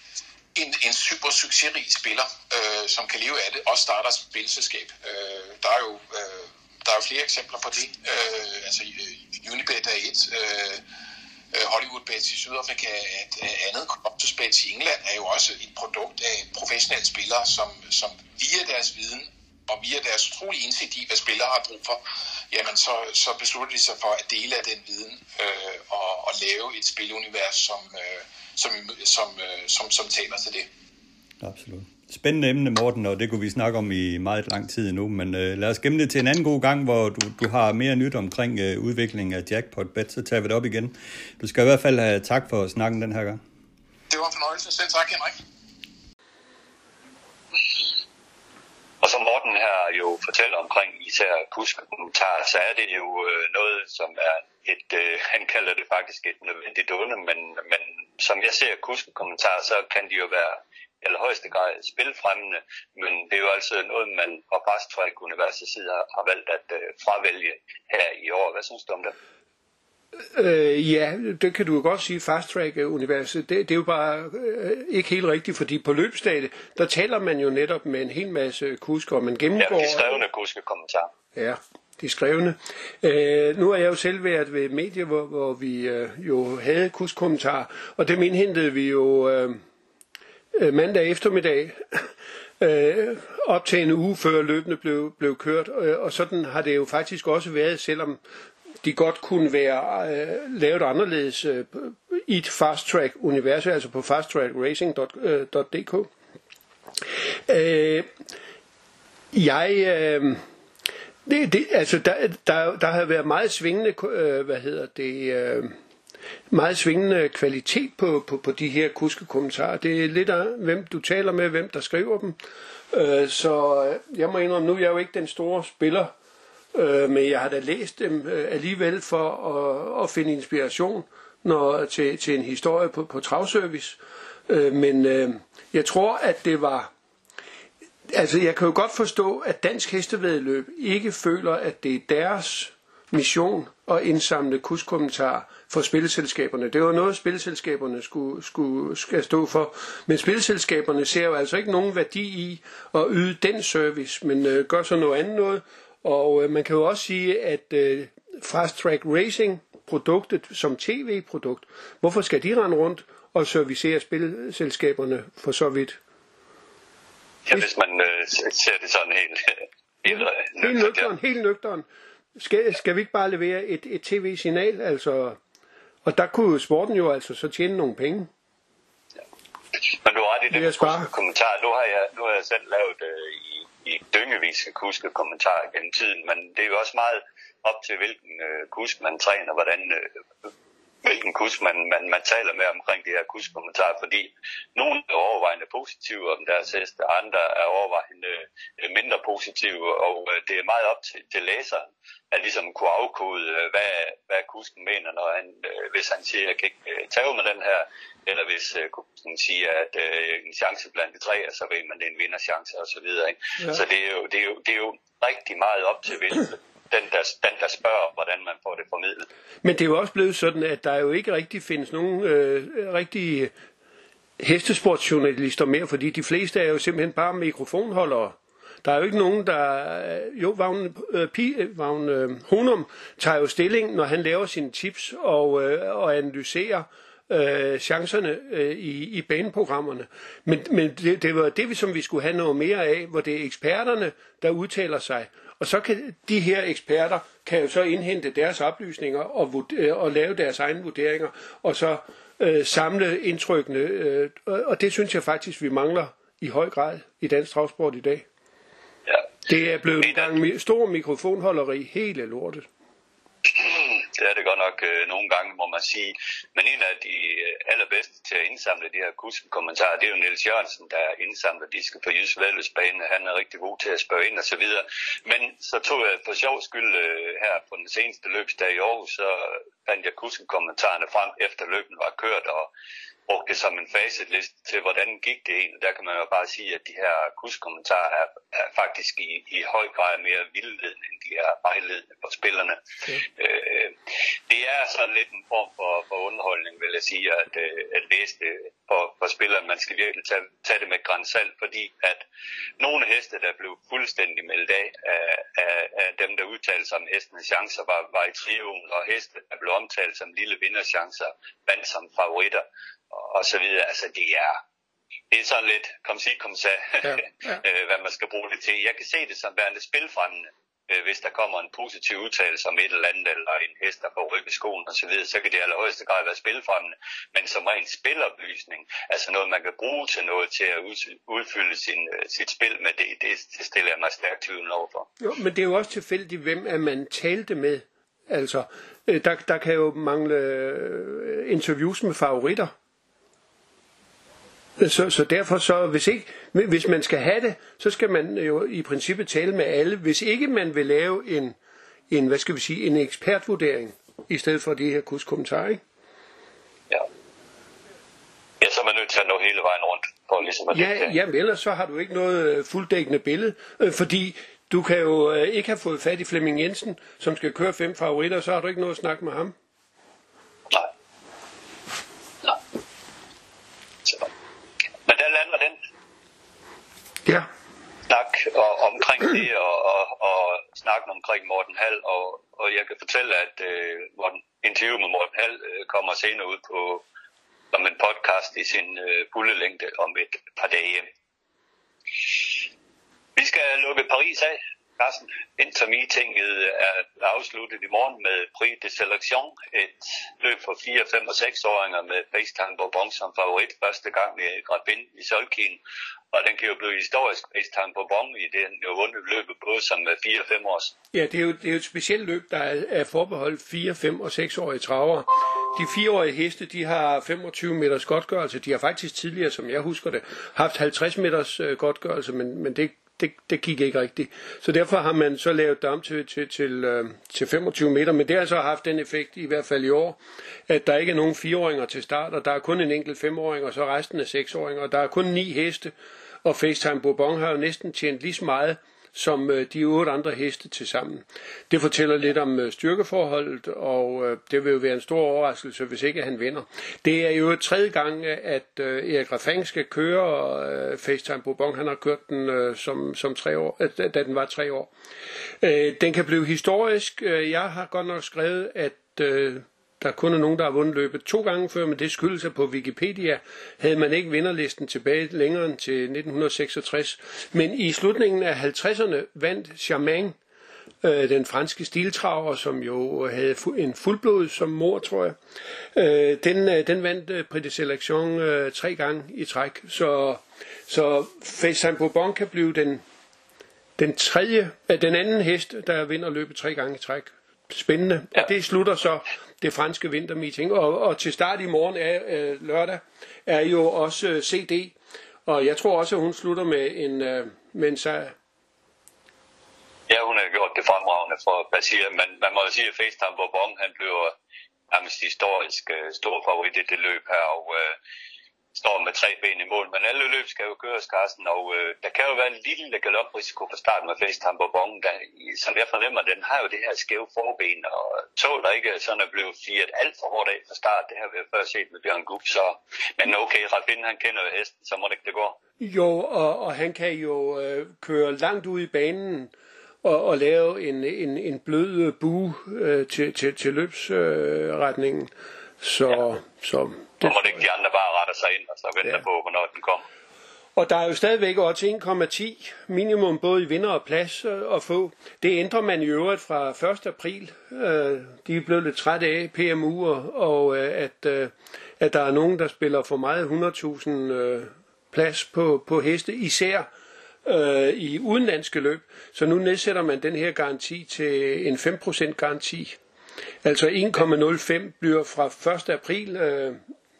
en, en super succesrig spiller, øh, som kan leve af det, også starter et spilselskab. Øh, der er jo øh, der er jo flere eksempler på det. Øh, altså øh, Unibet er et, øh, øh Hollywoodbet i Sydafrika er et andet, Optusbet i England er jo også et produkt af professionelle spillere, som, som via deres viden og via deres utrolige indsigt i, hvad spillere har brug for, jamen så, så beslutter de sig for at dele af den viden øh, og, og lave et spilunivers, som, øh, som, som, øh, som, som taler til det. Absolut. Spændende emne, Morten, og det kunne vi snakke om i meget lang tid nu, men øh, lad os gemme det til en anden god gang, hvor du, du har mere nyt omkring øh, udviklingen af Jackpot Bet, så tager vi det op igen. Du skal i hvert fald have tak for snakken den her gang. Det var en fornøjelse. Selv tak, Henrik. Og som Morten her jo fortæller omkring især kuskommentarer, så er det jo øh, noget, som er et, øh, han kalder det faktisk et nødvendigt onde, men, men som jeg ser kuskekommentarer, så kan de jo være eller allerhøjeste grad spilfremmende, men det er jo altså noget, man fra Fast Track Universitets side har, har valgt at øh, fravælge her i år. Hvad synes du om det? Øh, ja, det kan du jo godt sige, Fast Track Universet, det, det er jo bare øh, ikke helt rigtigt, fordi på løbsstadiet, der taler man jo netop med en hel masse kusker, og man gennemgår... Ja, de skrevne kuskekommentarer. Ja, de skrevne. Øh, nu har jeg jo selv været ved medie, hvor, hvor vi øh, jo havde kuskommentarer, og dem indhentede vi jo øh, øh mandag eftermiddag, øh, op til en uge før løbende blev, blev kørt, øh, og sådan har det jo faktisk også været, selvom de godt kunne være øh, lavet anderledes øh, i et fast track univers, altså på fasttrackracing.dk. Øh, øh, jeg øh, det, det, altså der, der, der har været meget svingende, øh, hvad hedder det, øh, meget svingende kvalitet på, på, på de her kuskekommentarer. Det er lidt af, hvem du taler med, hvem der skriver dem. Øh, så øh, jeg må indrømme, nu er jeg jo ikke den store spiller, øh, men jeg har da læst dem øh, alligevel for at, at finde inspiration når, til, til en historie på, på travservice. Øh, men øh, jeg tror, at det var Altså, jeg kan jo godt forstå, at Dansk Hestevedløb ikke føler, at det er deres mission at indsamle kuskommentarer for spilleselskaberne. Det var noget, spilleselskaberne skulle, skulle, skal stå for. Men spilleselskaberne ser jo altså ikke nogen værdi i at yde den service, men øh, gør så noget andet noget. Og øh, man kan jo også sige, at øh, Fast Track Racing produktet som tv-produkt, hvorfor skal de rende rundt og servicere spilleselskaberne for så vidt? Ja, hvis man øh, ser det sådan helt... helt, helt nøgteren, helt nøgteren. Skal, skal vi ikke bare levere et, et tv-signal, altså... Og der kunne sporten jo altså så tjene nogle penge. Ja. Men du har ret i det med kommentar. Nu har jeg, nu har jeg selv lavet øh, i, i dyngevis kuske kommentarer gennem tiden, men det er jo også meget op til, hvilken øh, kusk man træner, hvordan øh, hvilken kusk man, man, man taler med omkring de her kuskommentarer, fordi nogle er overvejende positive om deres heste, andre er overvejende øh, mindre positive, og øh, det er meget op til, til læseren at ligesom kunne afkode, øh, hvad, hvad kusken mener, når han, hvis han siger, at jeg kan ikke tage med den her, eller hvis kusken siger, at en chance blandt de tre, så ved man, det er en vinderchance osv. Ja. Så det er, jo, det, er jo, det er jo rigtig meget op til hvilken den der, den, der spørger, hvordan man får det formidlet. Men det er jo også blevet sådan, at der jo ikke rigtig findes nogen øh, rigtige hestesportsjournalister mere, fordi de fleste er jo simpelthen bare mikrofonholdere. Der er jo ikke nogen, der... Øh, jo, Vagn, øh, Pi, øh, Vagn øh, Honum tager jo stilling, når han laver sine tips og, øh, og analyserer øh, chancerne øh, i, i baneprogrammerne. Men, men det, det var det, som vi skulle have noget mere af, hvor det er eksperterne, der udtaler sig. Og så kan de her eksperter kan jo så indhente deres oplysninger og, øh, og lave deres egne vurderinger, og så øh, samle indtrykkene. Øh, og det synes jeg faktisk, vi mangler i høj grad i dansk travsport i dag. Ja. Det er blevet en gang stor mikrofonholderi, hele lortet. Det er det godt nok øh, nogle gange, må man sige. Men en af de øh, allerbedste til at indsamle de her kommentarer, det er jo Niels Jørgensen, der indsamler de skal på Jysk Vældløsbane. Han er rigtig god til at spørge ind og så videre. Men så tog jeg for sjov skyld øh, her på den seneste løbsdag i Aarhus, så fandt jeg kommentarerne frem efter løben var kørt, og brugte det som en facitliste til, hvordan gik det egentlig. Der kan man jo bare sige, at de her kurskommentarer er, er faktisk i, i høj grad mere vildledende, end de er vejledende for spillerne. Okay. Øh, det er sådan lidt en form for, for underholdning, vil jeg sige, at, øh, at læse det for, for spillerne. Man skal virkelig tage, tage det med grænsalt, fordi at nogle heste, der blev fuldstændig meldt af, af, af, af dem, der udtalte sig om hestenes chancer, var, var i trioen, og heste, der blev omtalt som lille vinderchancer, vandt som favoritter og så videre. Altså det er, det er sådan lidt, kom sig, kom sig, ja, ja. Øh, hvad man skal bruge det til. Jeg kan se det som værende spilfremmende, øh, hvis der kommer en positiv udtalelse om et eller andet, eller en hest, der får ryk i skoen og så videre, så kan det i allerhøjeste grad være spilfremmende. Men som ren spiloplysning, altså noget, man kan bruge til noget til at udfylde sin, øh, sit spil med, det, det, det stiller jeg mig stærkt tvivl overfor. Jo, men det er jo også tilfældigt, hvem er man talte med. Altså, der, der kan jo mangle interviews med favoritter så, så derfor så, hvis, ikke, hvis man skal have det, så skal man jo i princippet tale med alle. Hvis ikke man vil lave en, en hvad skal vi sige, en ekspertvurdering, i stedet for de her kurskommentarer, ikke? Ja. Ja, så er man nødt til at nå hele vejen rundt. For ligesom at ja, ja, men ellers så har du ikke noget øh, fulddækkende billede, øh, fordi du kan jo øh, ikke have fået fat i Flemming Jensen, som skal køre fem favoritter, så har du ikke noget at snakke med ham. Ja. Snak og, omkring det og, og, og snakke omkring Morten Hall, og, og jeg kan fortælle, at øh, Morten, interview med Morten Hall øh, kommer senere ud på som en podcast i sin øh, fulde længde om et par dage. Vi skal lukke Paris af. Carsten, intermeetinget er afsluttet i morgen med Prix de Selection, et løb for 4, 5 og 6-åringer med FaceTime Bourbon som favorit første gang i Grabin i Solkien. Og den kan jo blive historisk FaceTime Bourbon i den jo vundet løbet både som 4 og 5 års. Ja, det er jo, det er jo et specielt løb, der er, er forbeholdt 4, 5 og 6-årige traver. De fireårige heste, de har 25 meters godtgørelse. De har faktisk tidligere, som jeg husker det, haft 50 meters øh, godtgørelse, men, men det det, det gik ikke rigtigt. Så derfor har man så lavet det om til, til, til, øh, til 25 meter, men det har så haft den effekt, i hvert fald i år, at der ikke er nogen fireåringer til start, og der er kun en enkelt femåring, og så resten er seksåringer, og der er kun ni heste, og FaceTime Bourbon har jo næsten tjent lige så meget som øh, de otte andre heste til sammen. Det fortæller lidt om øh, styrkeforholdet, og øh, det vil jo være en stor overraskelse, hvis ikke han vinder. Det er jo tredje gang, at Erik Raffang skal køre FaceTime Bourbon. Han har kørt den som, som tre år, da den var tre år. Den kan blive historisk. Jeg har godt nok skrevet, at der kun er nogen, der har vundet løbet to gange før, men det skyldes at på Wikipedia havde man ikke vinderlisten tilbage længere end til 1966. Men i slutningen af 50'erne vandt Charmaine, øh, den franske stiltraver, som jo havde en fuldblod som mor, tror jeg. Øh, den, øh, den vandt øh, Prix de Selection øh, tre gange i træk. Så, så Faisal Bourbon kan blive den, den tredje, øh, den anden hest, der vinder løbet tre gange i træk. Spændende. Ja. Det slutter så det franske vintermeeting. Og, og til start i morgen er øh, lørdag er jo også øh, CD, og jeg tror også, at hun slutter med en, øh, med en sejr. Ja, hun har gjort det fremragende for Basir, men man må jo sige, at FaceTime Bourbon, han bliver nærmest historisk øh, stor favorit i det løb her, og øh, står med tre ben i mål. Men alle løb skal jo køres, Carsten, og øh, der kan jo være en lille galoprisiko på starten med FaceTime Bourbon, der, som jeg fornemmer, den har jo det her skæve forben, og tåler ikke sådan at blive firet alt for hårdt af fra start. Det har vi jo før set med Bjørn Gub, så... Men okay, Raffin, han kender jo hesten, så må det ikke det gå. Jo, og, og han kan jo øh, køre langt ud i banen, og, og lave en, en, en blød bue øh, til, til, til løbsretningen. Øh, så, ja. så det, må det ikke de andre bare rette sig ind, og så vente ja. på, hvornår den kommer. Og der er jo stadigvæk også 1,10 minimum både i vinder og plads øh, at få. Det ændrer man i øvrigt fra 1. april. Øh, de er blevet lidt trætte af PMU, og øh, at, at der er nogen, der spiller for meget 100.000 plads på, på heste, især i udenlandske løb. Så nu nedsætter man den her garanti til en 5% garanti. Altså 1,05 bliver fra 1. april øh,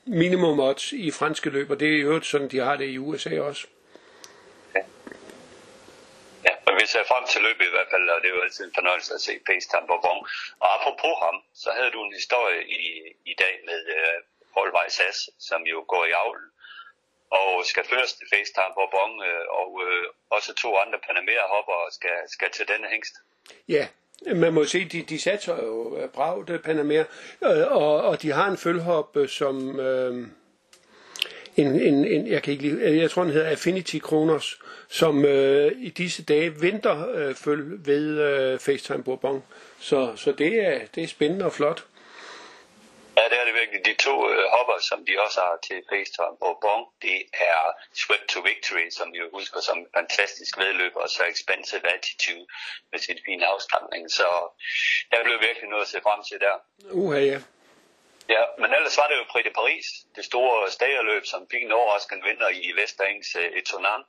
minimum odds i franske løb, og det er jo sådan, de har det i USA også. Ja, men vi ser frem til løbet i hvert fald, og det er jo altid en fornøjelse at se FaceTime på Bon. Og apropos ham, så havde du en historie i, i dag med uh, Paul Weiss som jo går i avlen og skal først til FaceTime på Bon, uh, og uh, også to andre Panamera hopper skal, skal til denne hængst. Ja, man må se, de, de satser jo øh, bragt Panamera, øh, og, og de har en følhop, øh, som... Øh, en, en, en, jeg kan ikke lide, jeg tror den hedder Affinity Kronos, som øh, i disse dage venter øh, følge ved øh, FaceTime Bourbon. Så, så det, er, det er spændende og flot. Det er det virkelig. De to øh, hopper, som de også har til FaceTime Bourbon, det er Sweat to Victory, som vi jo husker som en fantastisk vedløb, og så Expensive Attitude med sin fine afstamning. Så der blev virkelig noget at se frem til der. Uha, ja. Ja, men ellers var det jo Prix de Paris, det store stagerløb, som fik en overraskende vinder i Vesterings uh, Etonan.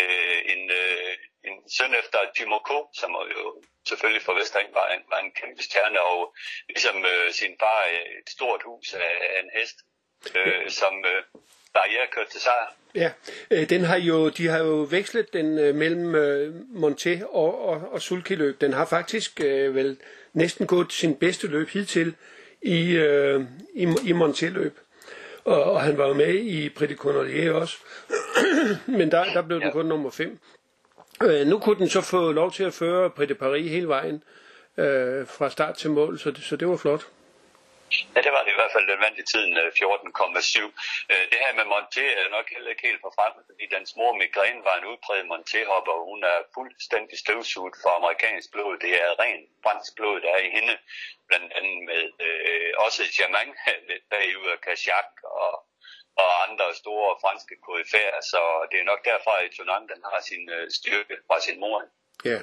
Uh, en, uh, en søn efter Timoko, som jo selvfølgelig for Vestering var en, var en kæmpe stjerne, og ligesom uh, sin far et stort hus af, af en hest, uh, som uh, barriere kørte til sejr. Ja, øh, den har jo, de har jo vekslet den øh, mellem øh, Monté og, og, og Sulky-løb. Den har faktisk øh, vel næsten gået sin bedste løb hidtil i, øh, i, i Monteløb. Og, og han var jo med i Petit Cornelier også. Men der, der blev den kun nummer 5. Øh, nu kunne den så få lov til at føre Petit Paris hele vejen øh, fra start til mål, så det, så det var flot. Ja, det var det i hvert fald. Den vandt i tiden øh, 14,7. Øh, det her med Monté er nok heller ikke helt for frem, fordi dens mor Migræne var en udpræget Monté-hopper, og hun er fuldstændig støvsuget for amerikansk blod. Det er ren fransk blod, der er i hende. Blandt andet med øh, også Germain bagud af Kajak og, og andre store franske koryfærer, så det er nok derfra, at Tonan den har sin øh, styrke fra sin mor. Ja.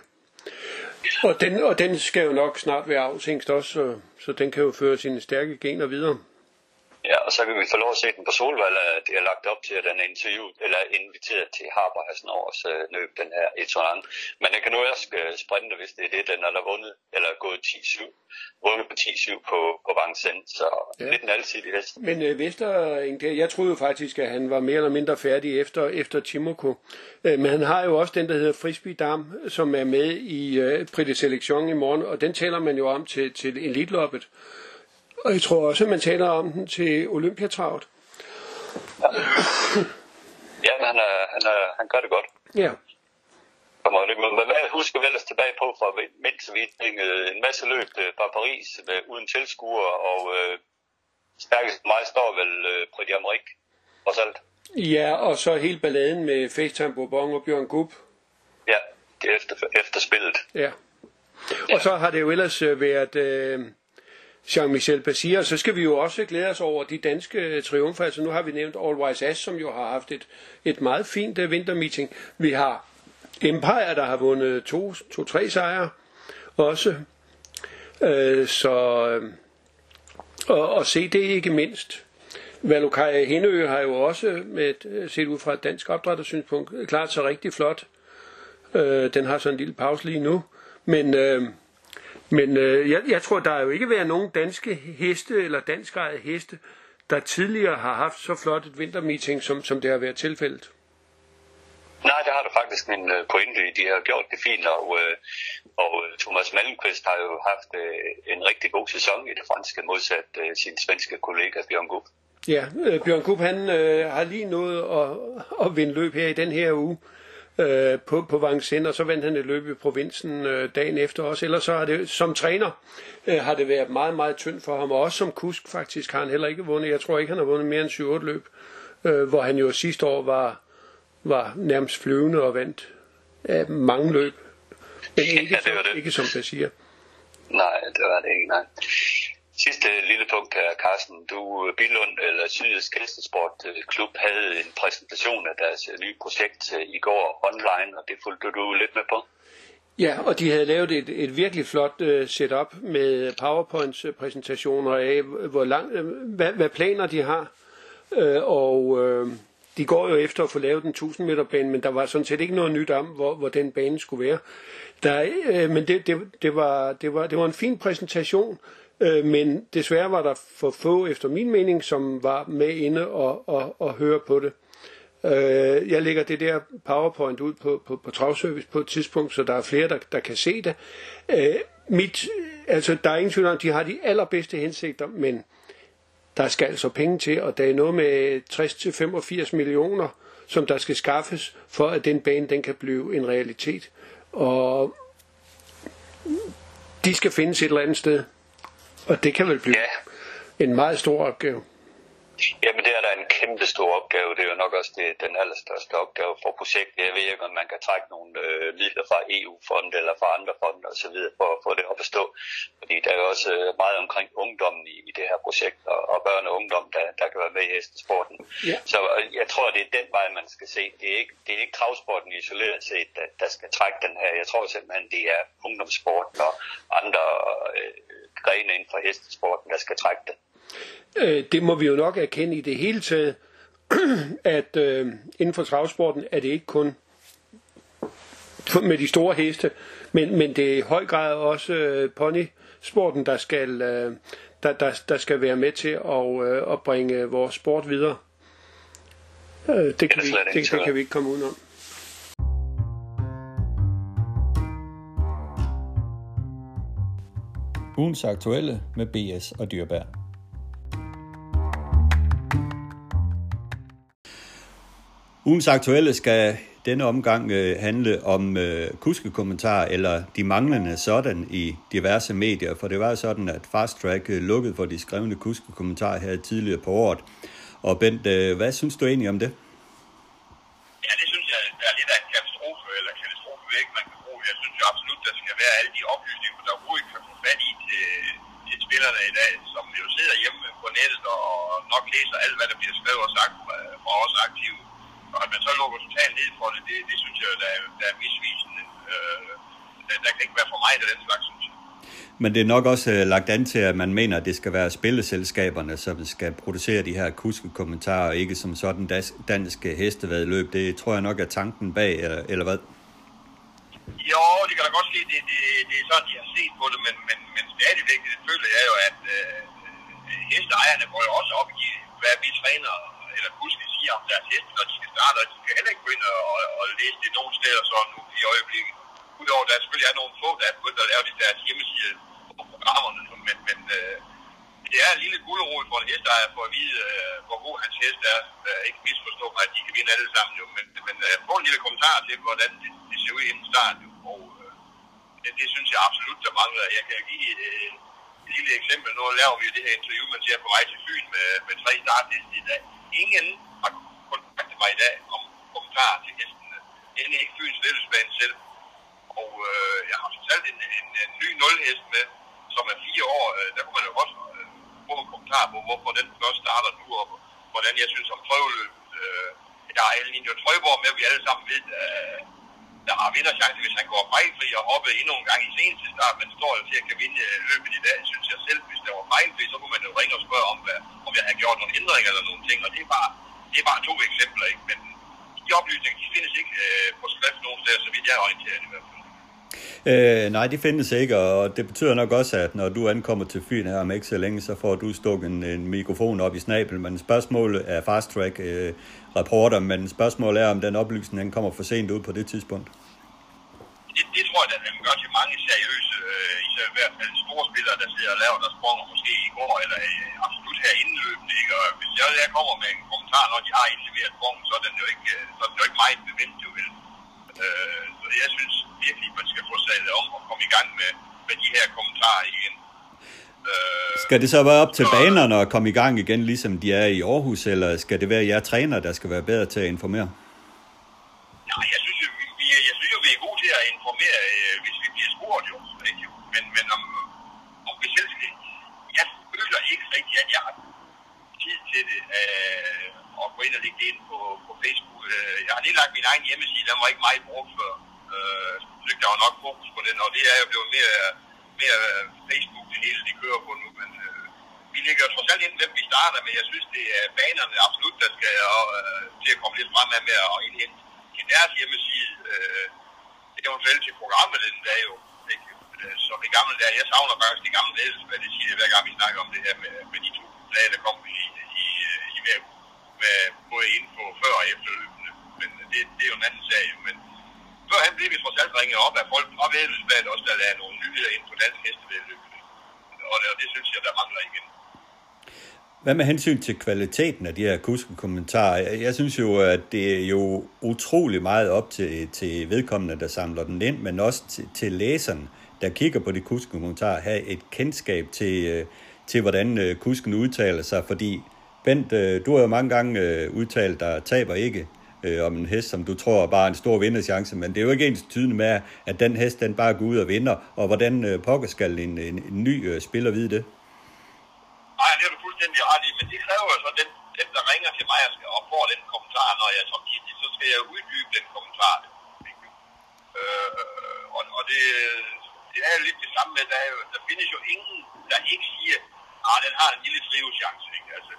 Og den, og den skal jo nok snart være afsængst også, så, så den kan jo føre sine stærke gener videre. Ja, og så kan vi få lov at se den på Solvald, det er lagt op til, at den er interviewet, eller inviteret til Harper Hasnårs øh, løb, den her Etonan. Men den kan nu også øh, sprinte, hvis det er det, den har vundet, eller gået 10-7, vundet på 10-7 på, på Vincennes, så ja. lidt en alsidig hest. Men øh, Vester, jeg troede jo faktisk, at han var mere eller mindre færdig efter, efter Timoko. Øh, men han har jo også den, der hedder Frisbee Dam, som er med i øh, Prix Selection i morgen, og den taler man jo om til, til elitloppet. Og jeg tror også, at man taler om den til Olympiatravet. Ja, ja han, er, han, er, han gør det godt. Ja. Men hvad husker vi ellers tilbage på fra mens vi en masse løb fra Paris med, uden tilskuere, og øh, stærkest mig står vel øh, på de Amerik, trods alt. Ja, og så hele balladen med FaceTime Bourbon og Bjørn Gub. Ja, det er efter, efter spillet. Ja. Og ja. så har det jo ellers øh, været... Øh, Jean-Michel Basir. Så skal vi jo også glæde os over de danske øh, triumfer. Altså nu har vi nævnt All Wise Ass, som jo har haft et, et meget fint uh, vintermeeting. Vi har Empire, der har vundet to, to tre sejre også. Øh, så øh, og, og se det ikke mindst. Valukaja Henø har jo også, med, set ud fra et dansk opdrættersynspunkt, klart sig rigtig flot. Øh, den har så en lille pause lige nu. Men øh, men øh, jeg, jeg tror, der er jo ikke været nogen danske heste eller danskejede heste, der tidligere har haft så flot et vintermeeting, som, som det har været tilfældet. Nej, det har du faktisk min øh, pointe i. De har gjort det fint, og, øh, og øh, Thomas Malmqvist har jo haft en rigtig god sæson i det franske, modsat sin svenske kollega Bjørn Gub. Ja, Bjørn Gub han øh, har lige nået at, at vinde løb her i den her uge øh, på, på Vincennes, og så vandt han et løb i provinsen øh, dagen efter også. Ellers så har det, som træner øh, har det været meget, meget tyndt for ham, og også som kusk faktisk har han heller ikke vundet. Jeg tror ikke, han har vundet mere end 7-8 løb, øh, hvor han jo sidste år var, var nærmest flyvende og vandt øh, mange løb. Men ikke, ja, det det. ikke som siger. Nej, det var det ikke, nej. Sidste lille punkt her, Carsten. Du, øh, Bilund, eller Sydjysk Hestesport Klub, havde en præsentation af deres øh, nye projekt øh, i går online, og det fulgte du lidt med på. Ja, og de havde lavet et, et virkelig flot uh, setup med PowerPoint-præsentationer af, hvor lang, uh, hvad, hvad planer de har. Uh, og uh, de går jo efter at få lavet den 1000 meter bane, men der var sådan set ikke noget nyt om, hvor, hvor den bane skulle være. Der, øh, men det, det, det, var, det, var, det var en fin præsentation, øh, men desværre var der for få, efter min mening, som var med inde og, og, og høre på det. Øh, jeg lægger det der PowerPoint ud på, på, på Travservice på et tidspunkt, så der er flere, der, der kan se det. Øh, mit, altså, der er ingen tvivl om, de har de allerbedste hensigter, men der skal altså penge til, og der er noget med 60-85 millioner, som der skal skaffes, for at den bane den kan blive en realitet. Og de skal findes et eller andet sted. Og det kan vel blive ja. en meget stor opgave. Jamen det er da en kæmpe stor opgave. Det er jo nok også det, den allerstørste opgave for projektet. Jeg ved ikke, om man kan trække nogle øh, midler fra EU-fonde eller fra andre fonde osv. for at få det op at stå. Fordi der er jo også øh, meget omkring ungdommen i, i det her projekt, og, og børn og ungdom, der, der kan være med i hestesporten. Ja. Så øh, jeg tror, det er den vej, man skal se. Det er ikke, det er ikke travsporten isoleret set, der, der skal trække den her. Jeg tror simpelthen, det er ungdomssporten og andre øh, grene inden for hestesporten, der skal trække den. Øh, det må vi jo nok erkende i det hele taget, at øh, inden for travsporten er det ikke kun med de store heste, men, men det er i høj grad også øh, ponysporten, der skal, øh, der, der, der skal være med til at, øh, at bringe vores sport videre. Øh, det, kan vi, det, det kan vi ikke komme udenom. Ugens aktuelle med BS og Dyrbær. Ugens aktuelle skal denne omgang øh, handle om øh, kuskekommentar eller de manglende sådan i diverse medier, for det var sådan, at Fast Track øh, lukkede for de skrevne kuskekommentarer her tidligere på året. Og Bent, øh, hvad synes du egentlig om det? Ja, det synes jeg er lidt af en katastrofe, eller katastrofe væk, man kan bruge. Jeg synes jo absolut, der skal være alle de oplysninger, der overhovedet kan få fat i til, til spillerne i dag, som jo sidder hjemme på nettet og nok læser alt, hvad der bliver skrevet og sagt fra os aktive at man så lukker totalt ned for det, det, det synes jeg, der er, der er misvisende. Øh, der, der kan ikke være for mig af den slags, synes jeg. Men det er nok også uh, lagt an til, at man mener, at det skal være spilleselskaberne, som skal producere de her kuskekommentarer, ikke som sådan das, danske hestevedløb. Det tror jeg nok er tanken bag, eller, eller hvad? Jo, det kan da godt ske, det, det, det er sådan, de har set på det, men, men, men stadigvæk, det føler jeg jo, at øh, hesteejerne går jo også op i, hvad vi træner eller pludselig siger om deres heste, når de skal starte, og de skal heller ikke gå ind og, og, og læse det nogle steder så nu i øjeblikket. Udover der selvfølgelig er nogle få, der er begyndt at lave de deres hjemmeside på programmerne, men, men øh, det er en lille gulerod for en hesteejer for at vide, øh, hvor god hans hest er. Øh, ikke misforstå mig, at de kan vinde alle sammen, jo, men, men øh, få en lille kommentar til, hvordan det, det ser ud inden start. Jo, og øh, det, det, synes jeg absolut, der mangler. Jeg kan give øh, et lille eksempel. Nu laver vi det her interview, man ser på vej til Fyn med, med tre startliste i dag ingen har kontaktet mig i dag om kommentarer til hestene. End ikke Fyns Lettelsbane selv. Og øh, jeg har fortalt en, en, en ny nulhest med, som er fire år. Øh, der kunne man jo også øh, få en kommentar på, hvorfor den først starter nu, og hvordan jeg synes om prøveløb. Øh, der er Elinio Trøjborg med, vi alle sammen ved, øh, der har vinderchance, hvis han går fejlfri og hopper endnu en gang i seneste start, men står jo til at kan vinde øh, løbet i dag, synes jeg selv. Hvis der var fejlfri, så kunne man jo ringe og spørge om, hvad, om jeg har gjort nogle ændringer eller nogle ting, og det er bare, det er bare to eksempler, ikke? Men de oplysninger, de findes ikke øh, på skrift nogen steder, så vidt jeg er orienteret i hvert fald. Øh, nej, de findes ikke, og det betyder nok også, at når du ankommer til Fyn her om ikke så længe, så får du stukket en, en mikrofon op i snabel. Men spørgsmålet er fast track øh, rapporter, men spørgsmålet er, om den oplysning den kommer for sent ud på det tidspunkt. Det, det tror jeg, at den gør til mange seriøse, øh, især i hvert fald store spillere, der sidder og laver deres spronger måske i går, eller øh, absolut her indløbende. Ikke? Og hvis jeg, jeg kommer med en kommentar, når de har indleveret sprogen, så er den jo ikke, øh, så er den jo ikke meget bevendt, jo vel. Øh, så jeg synes virkelig, man skal få sadlet om og komme i gang med, med de her kommentarer igen. Øh, skal det så være op til banerne at komme i gang igen, ligesom de er i Aarhus, eller skal det være jer træner, der skal være bedre til at informere? Ja, jeg synes jo, vi, jeg synes vi er gode til at informere, øh, hvis vi bliver spurgt jo. Ikke? Men, men om, om vi selv skal... Jeg føler ikke rigtigt, at jeg har tid til det, øh, at gå ind og lægge det ind på, på Facebook. Øh, jeg har lige lagt min egen hjemmeside, den var ikke meget brugt før. Øh, så der var nok fokus på den, og det er jo blevet mere, mere Facebook, det hele det kører på nu. Men, øh, ligger trods alt inden hvem vi starter men Jeg synes, det er banerne absolut, der skal øh, til at komme lidt frem med at indhente til deres hjemmeside. Øh, eventuelt til programmet den dag jo. Ikke? Øh, så det gamle der, jeg savner faktisk det gamle ledelsesbad, det siger hver gang vi snakker om det her med, med de to dage, der kom i, i, i hver uge. Med både ind på før og efterløbende. Men det, det er jo en anden sag. Men førhen blev vi trods alt ringet op af folk fra Vædelsbadet også, der lavede nogle nyheder ind på dansk hestevedløb. Og det, og det synes jeg, der mangler igen. Hvad med hensyn til kvaliteten af de her kuskekommentarer? Jeg synes jo, at det er jo utrolig meget op til, til vedkommende, der samler den ind, men også til, til læseren, der kigger på de kuskekommentarer, have et kendskab til, øh, til hvordan øh, kusken udtaler sig, fordi Bent, øh, du har jo mange gange udtalt der taber ikke øh, om en hest, som du tror er bare en stor vinderchance, men det er jo ikke ens tydende med, at den hest den bare går ud og vinder, og hvordan øh, pokker skal en, en, en ny øh, spiller vide det? Nej, det er du fuldstændig ret i, men det kræver jo så, den, den der ringer til mig og, skal, og får den kommentar, når jeg som kitty, så skal jeg uddybe den kommentar. Øh, og, og det, det er jo lidt det samme med, der, jo, der findes jo ingen, der ikke siger, at den har en lille triveschance. Ikke? Altså,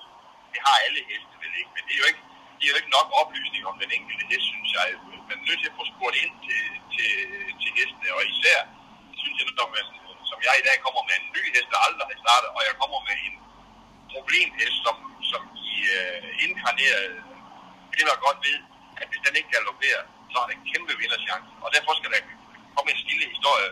det har alle heste vel ikke, men det er jo ikke, det er jo ikke nok oplysning om den enkelte hest, synes jeg. Man er nødt til at få spurgt ind til, til, til hestene, og især synes jeg, når man, som jeg i dag kommer med en ny hest, der aldrig har startet, og jeg kommer med en problemhest, øh, som, som de øh, inkarnerede kvinder godt ved, at hvis den ikke galopperer, så har den en kæmpe vinderchance. Og derfor skal der komme en stille historie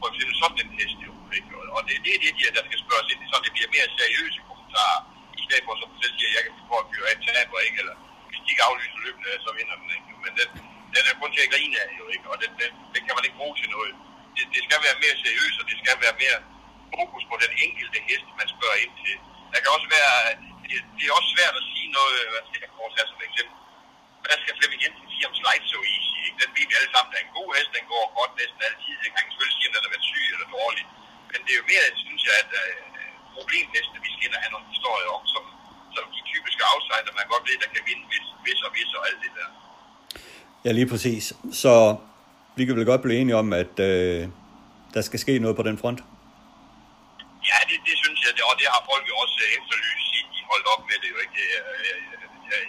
på eksempel sådan en hest. Jo, ikke? Og det, det er det, de, der skal spørges ind i, så det bliver mere seriøse kommentarer, i stedet for, som du selv siger, jeg kan få at køre af taber, ikke? Eller hvis de ikke aflyser løbende, så vinder den ikke. Men den, den er kun til at grine af, jo, ikke? Og den, den, den kan man ikke bruge til noget. Det, det skal være mere seriøst, og det skal være mere fokus på den enkelte hest, man spørger ind til. Der kan også være, det, det er også svært at sige noget, øh, hvad skal jeg kort som eksempel. Hvad skal Flemming Jensen sige om Slide So Easy? Ikke? Den ved vi alle sammen, der er en god hest, den går godt næsten altid. Jeg kan selvfølgelig sige, om den har været syg eller dårlig. Men det er jo mere, synes jeg, at uh, næsten, vi skal ind og have nogle historier om, som, som de typiske outsider, man godt ved, der kan vinde hvis, hvis og hvis og alt det der. Ja, lige præcis. Så vi kan vel godt blive enige om, at øh, der skal ske noget på den front? Ja, det, det synes jeg, det, og det har folk jo også øh, efterlyst, siden de holdt op med det. Jo, ikke? Øh, øh, jeg, jeg, jeg,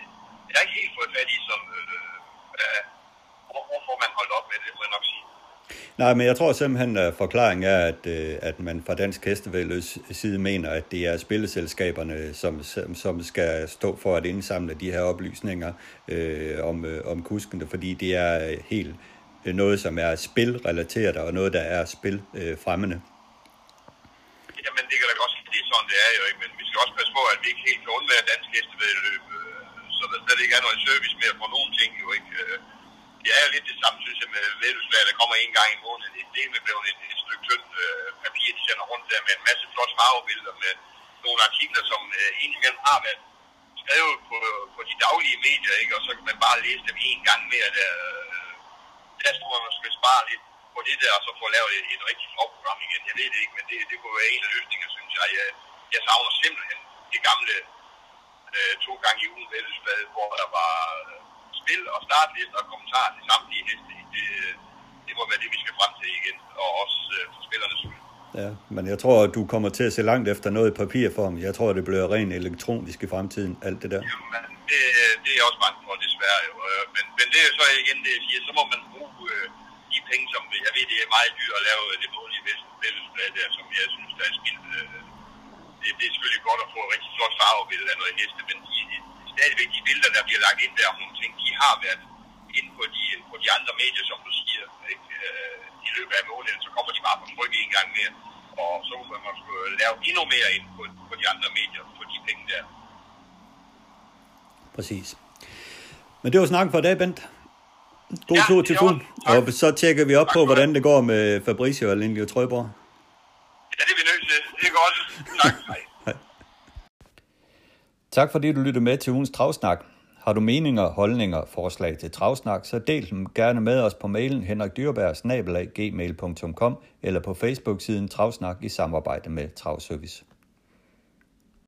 jeg er ikke helt fået fat i, som, øh, øh, hvorfor man holdt op med det, må jeg nok sige. Nej, men jeg tror simpelthen, at forklaringen er, at, at man fra Dansk Hestevældes side mener, at det er spilleselskaberne, som, som skal stå for at indsamle de her oplysninger øh, om, øh, om kuskene, fordi det er helt noget, som er spilrelateret og noget, der er spilfremmende. Øh, Jamen, det kan da godt det er sådan, det er jo ikke, men vi skal også passe på, at vi ikke helt kan undvære dansk hestevedløb, øh, så der slet ikke er noget service mere for nogen ting, jo ikke. Øh, det er jo lidt det samme, synes jeg, med vedløbslag, der kommer en gang i måneden. Det er blevet et, et stykke tyndt øh, papir, de sender rundt der med en masse flot farvebilleder med nogle artikler, som øh, indimellem har været skrevet på, på de daglige medier, ikke? og så kan man bare læse dem en gang mere. Der, øh, der tror man, man skal spare lidt på det der, og så få lavet et, et rigtig flot program igen. Jeg ved det ikke, men det, det kunne være en af løsningerne, synes jeg. Jeg, jeg savner simpelthen det gamle øh, to gange i ugen Vældesblad, hvor der var øh, spil og startliste og kommentarer til samtlige heste. Det, det må være det, vi skal frem til igen, og også øh, for spillernes skyld. Ja, men jeg tror, at du kommer til at se langt efter noget i papirform. Jeg tror, det bliver rent elektronisk i fremtiden, alt det der. Jamen, det, det er jeg også bange for, desværre. Jo. Øh, men, men det er jo så igen det, jeg siger, så må man bruge øh, de penge, som jeg ved, det er meget dyrt at lave det målige vældesblad der, som jeg synes, der er spildt. Øh, det, det, er selvfølgelig godt at få et rigtig flot farvebillede af noget heste, men de, de, stadigvæk de billeder, der bliver lagt ind der om nogle ting, de har været inde på de, på de andre medier, som du siger, ikke? Øh, I løbet af måneden, så kommer de bare på tryk en gang mere, og så må man skulle lave endnu mere ind på, på de andre medier, på de penge der. Præcis. Men det var snakken for i dag, Bent. God ja, tur til Fyn. Og så tjekker vi op tak, på, hvordan det går med Fabricio og Lindley Trøjborg. Ja, det er vi nødt til. Det er godt. Tak. Hej. Hej. Tak fordi du lyttede med til ugens Travsnak. Har du meninger, holdninger, forslag til Travsnak, så del dem gerne med os på mailen henrikdyrberg eller på Facebook-siden Travsnak i samarbejde med Travservice.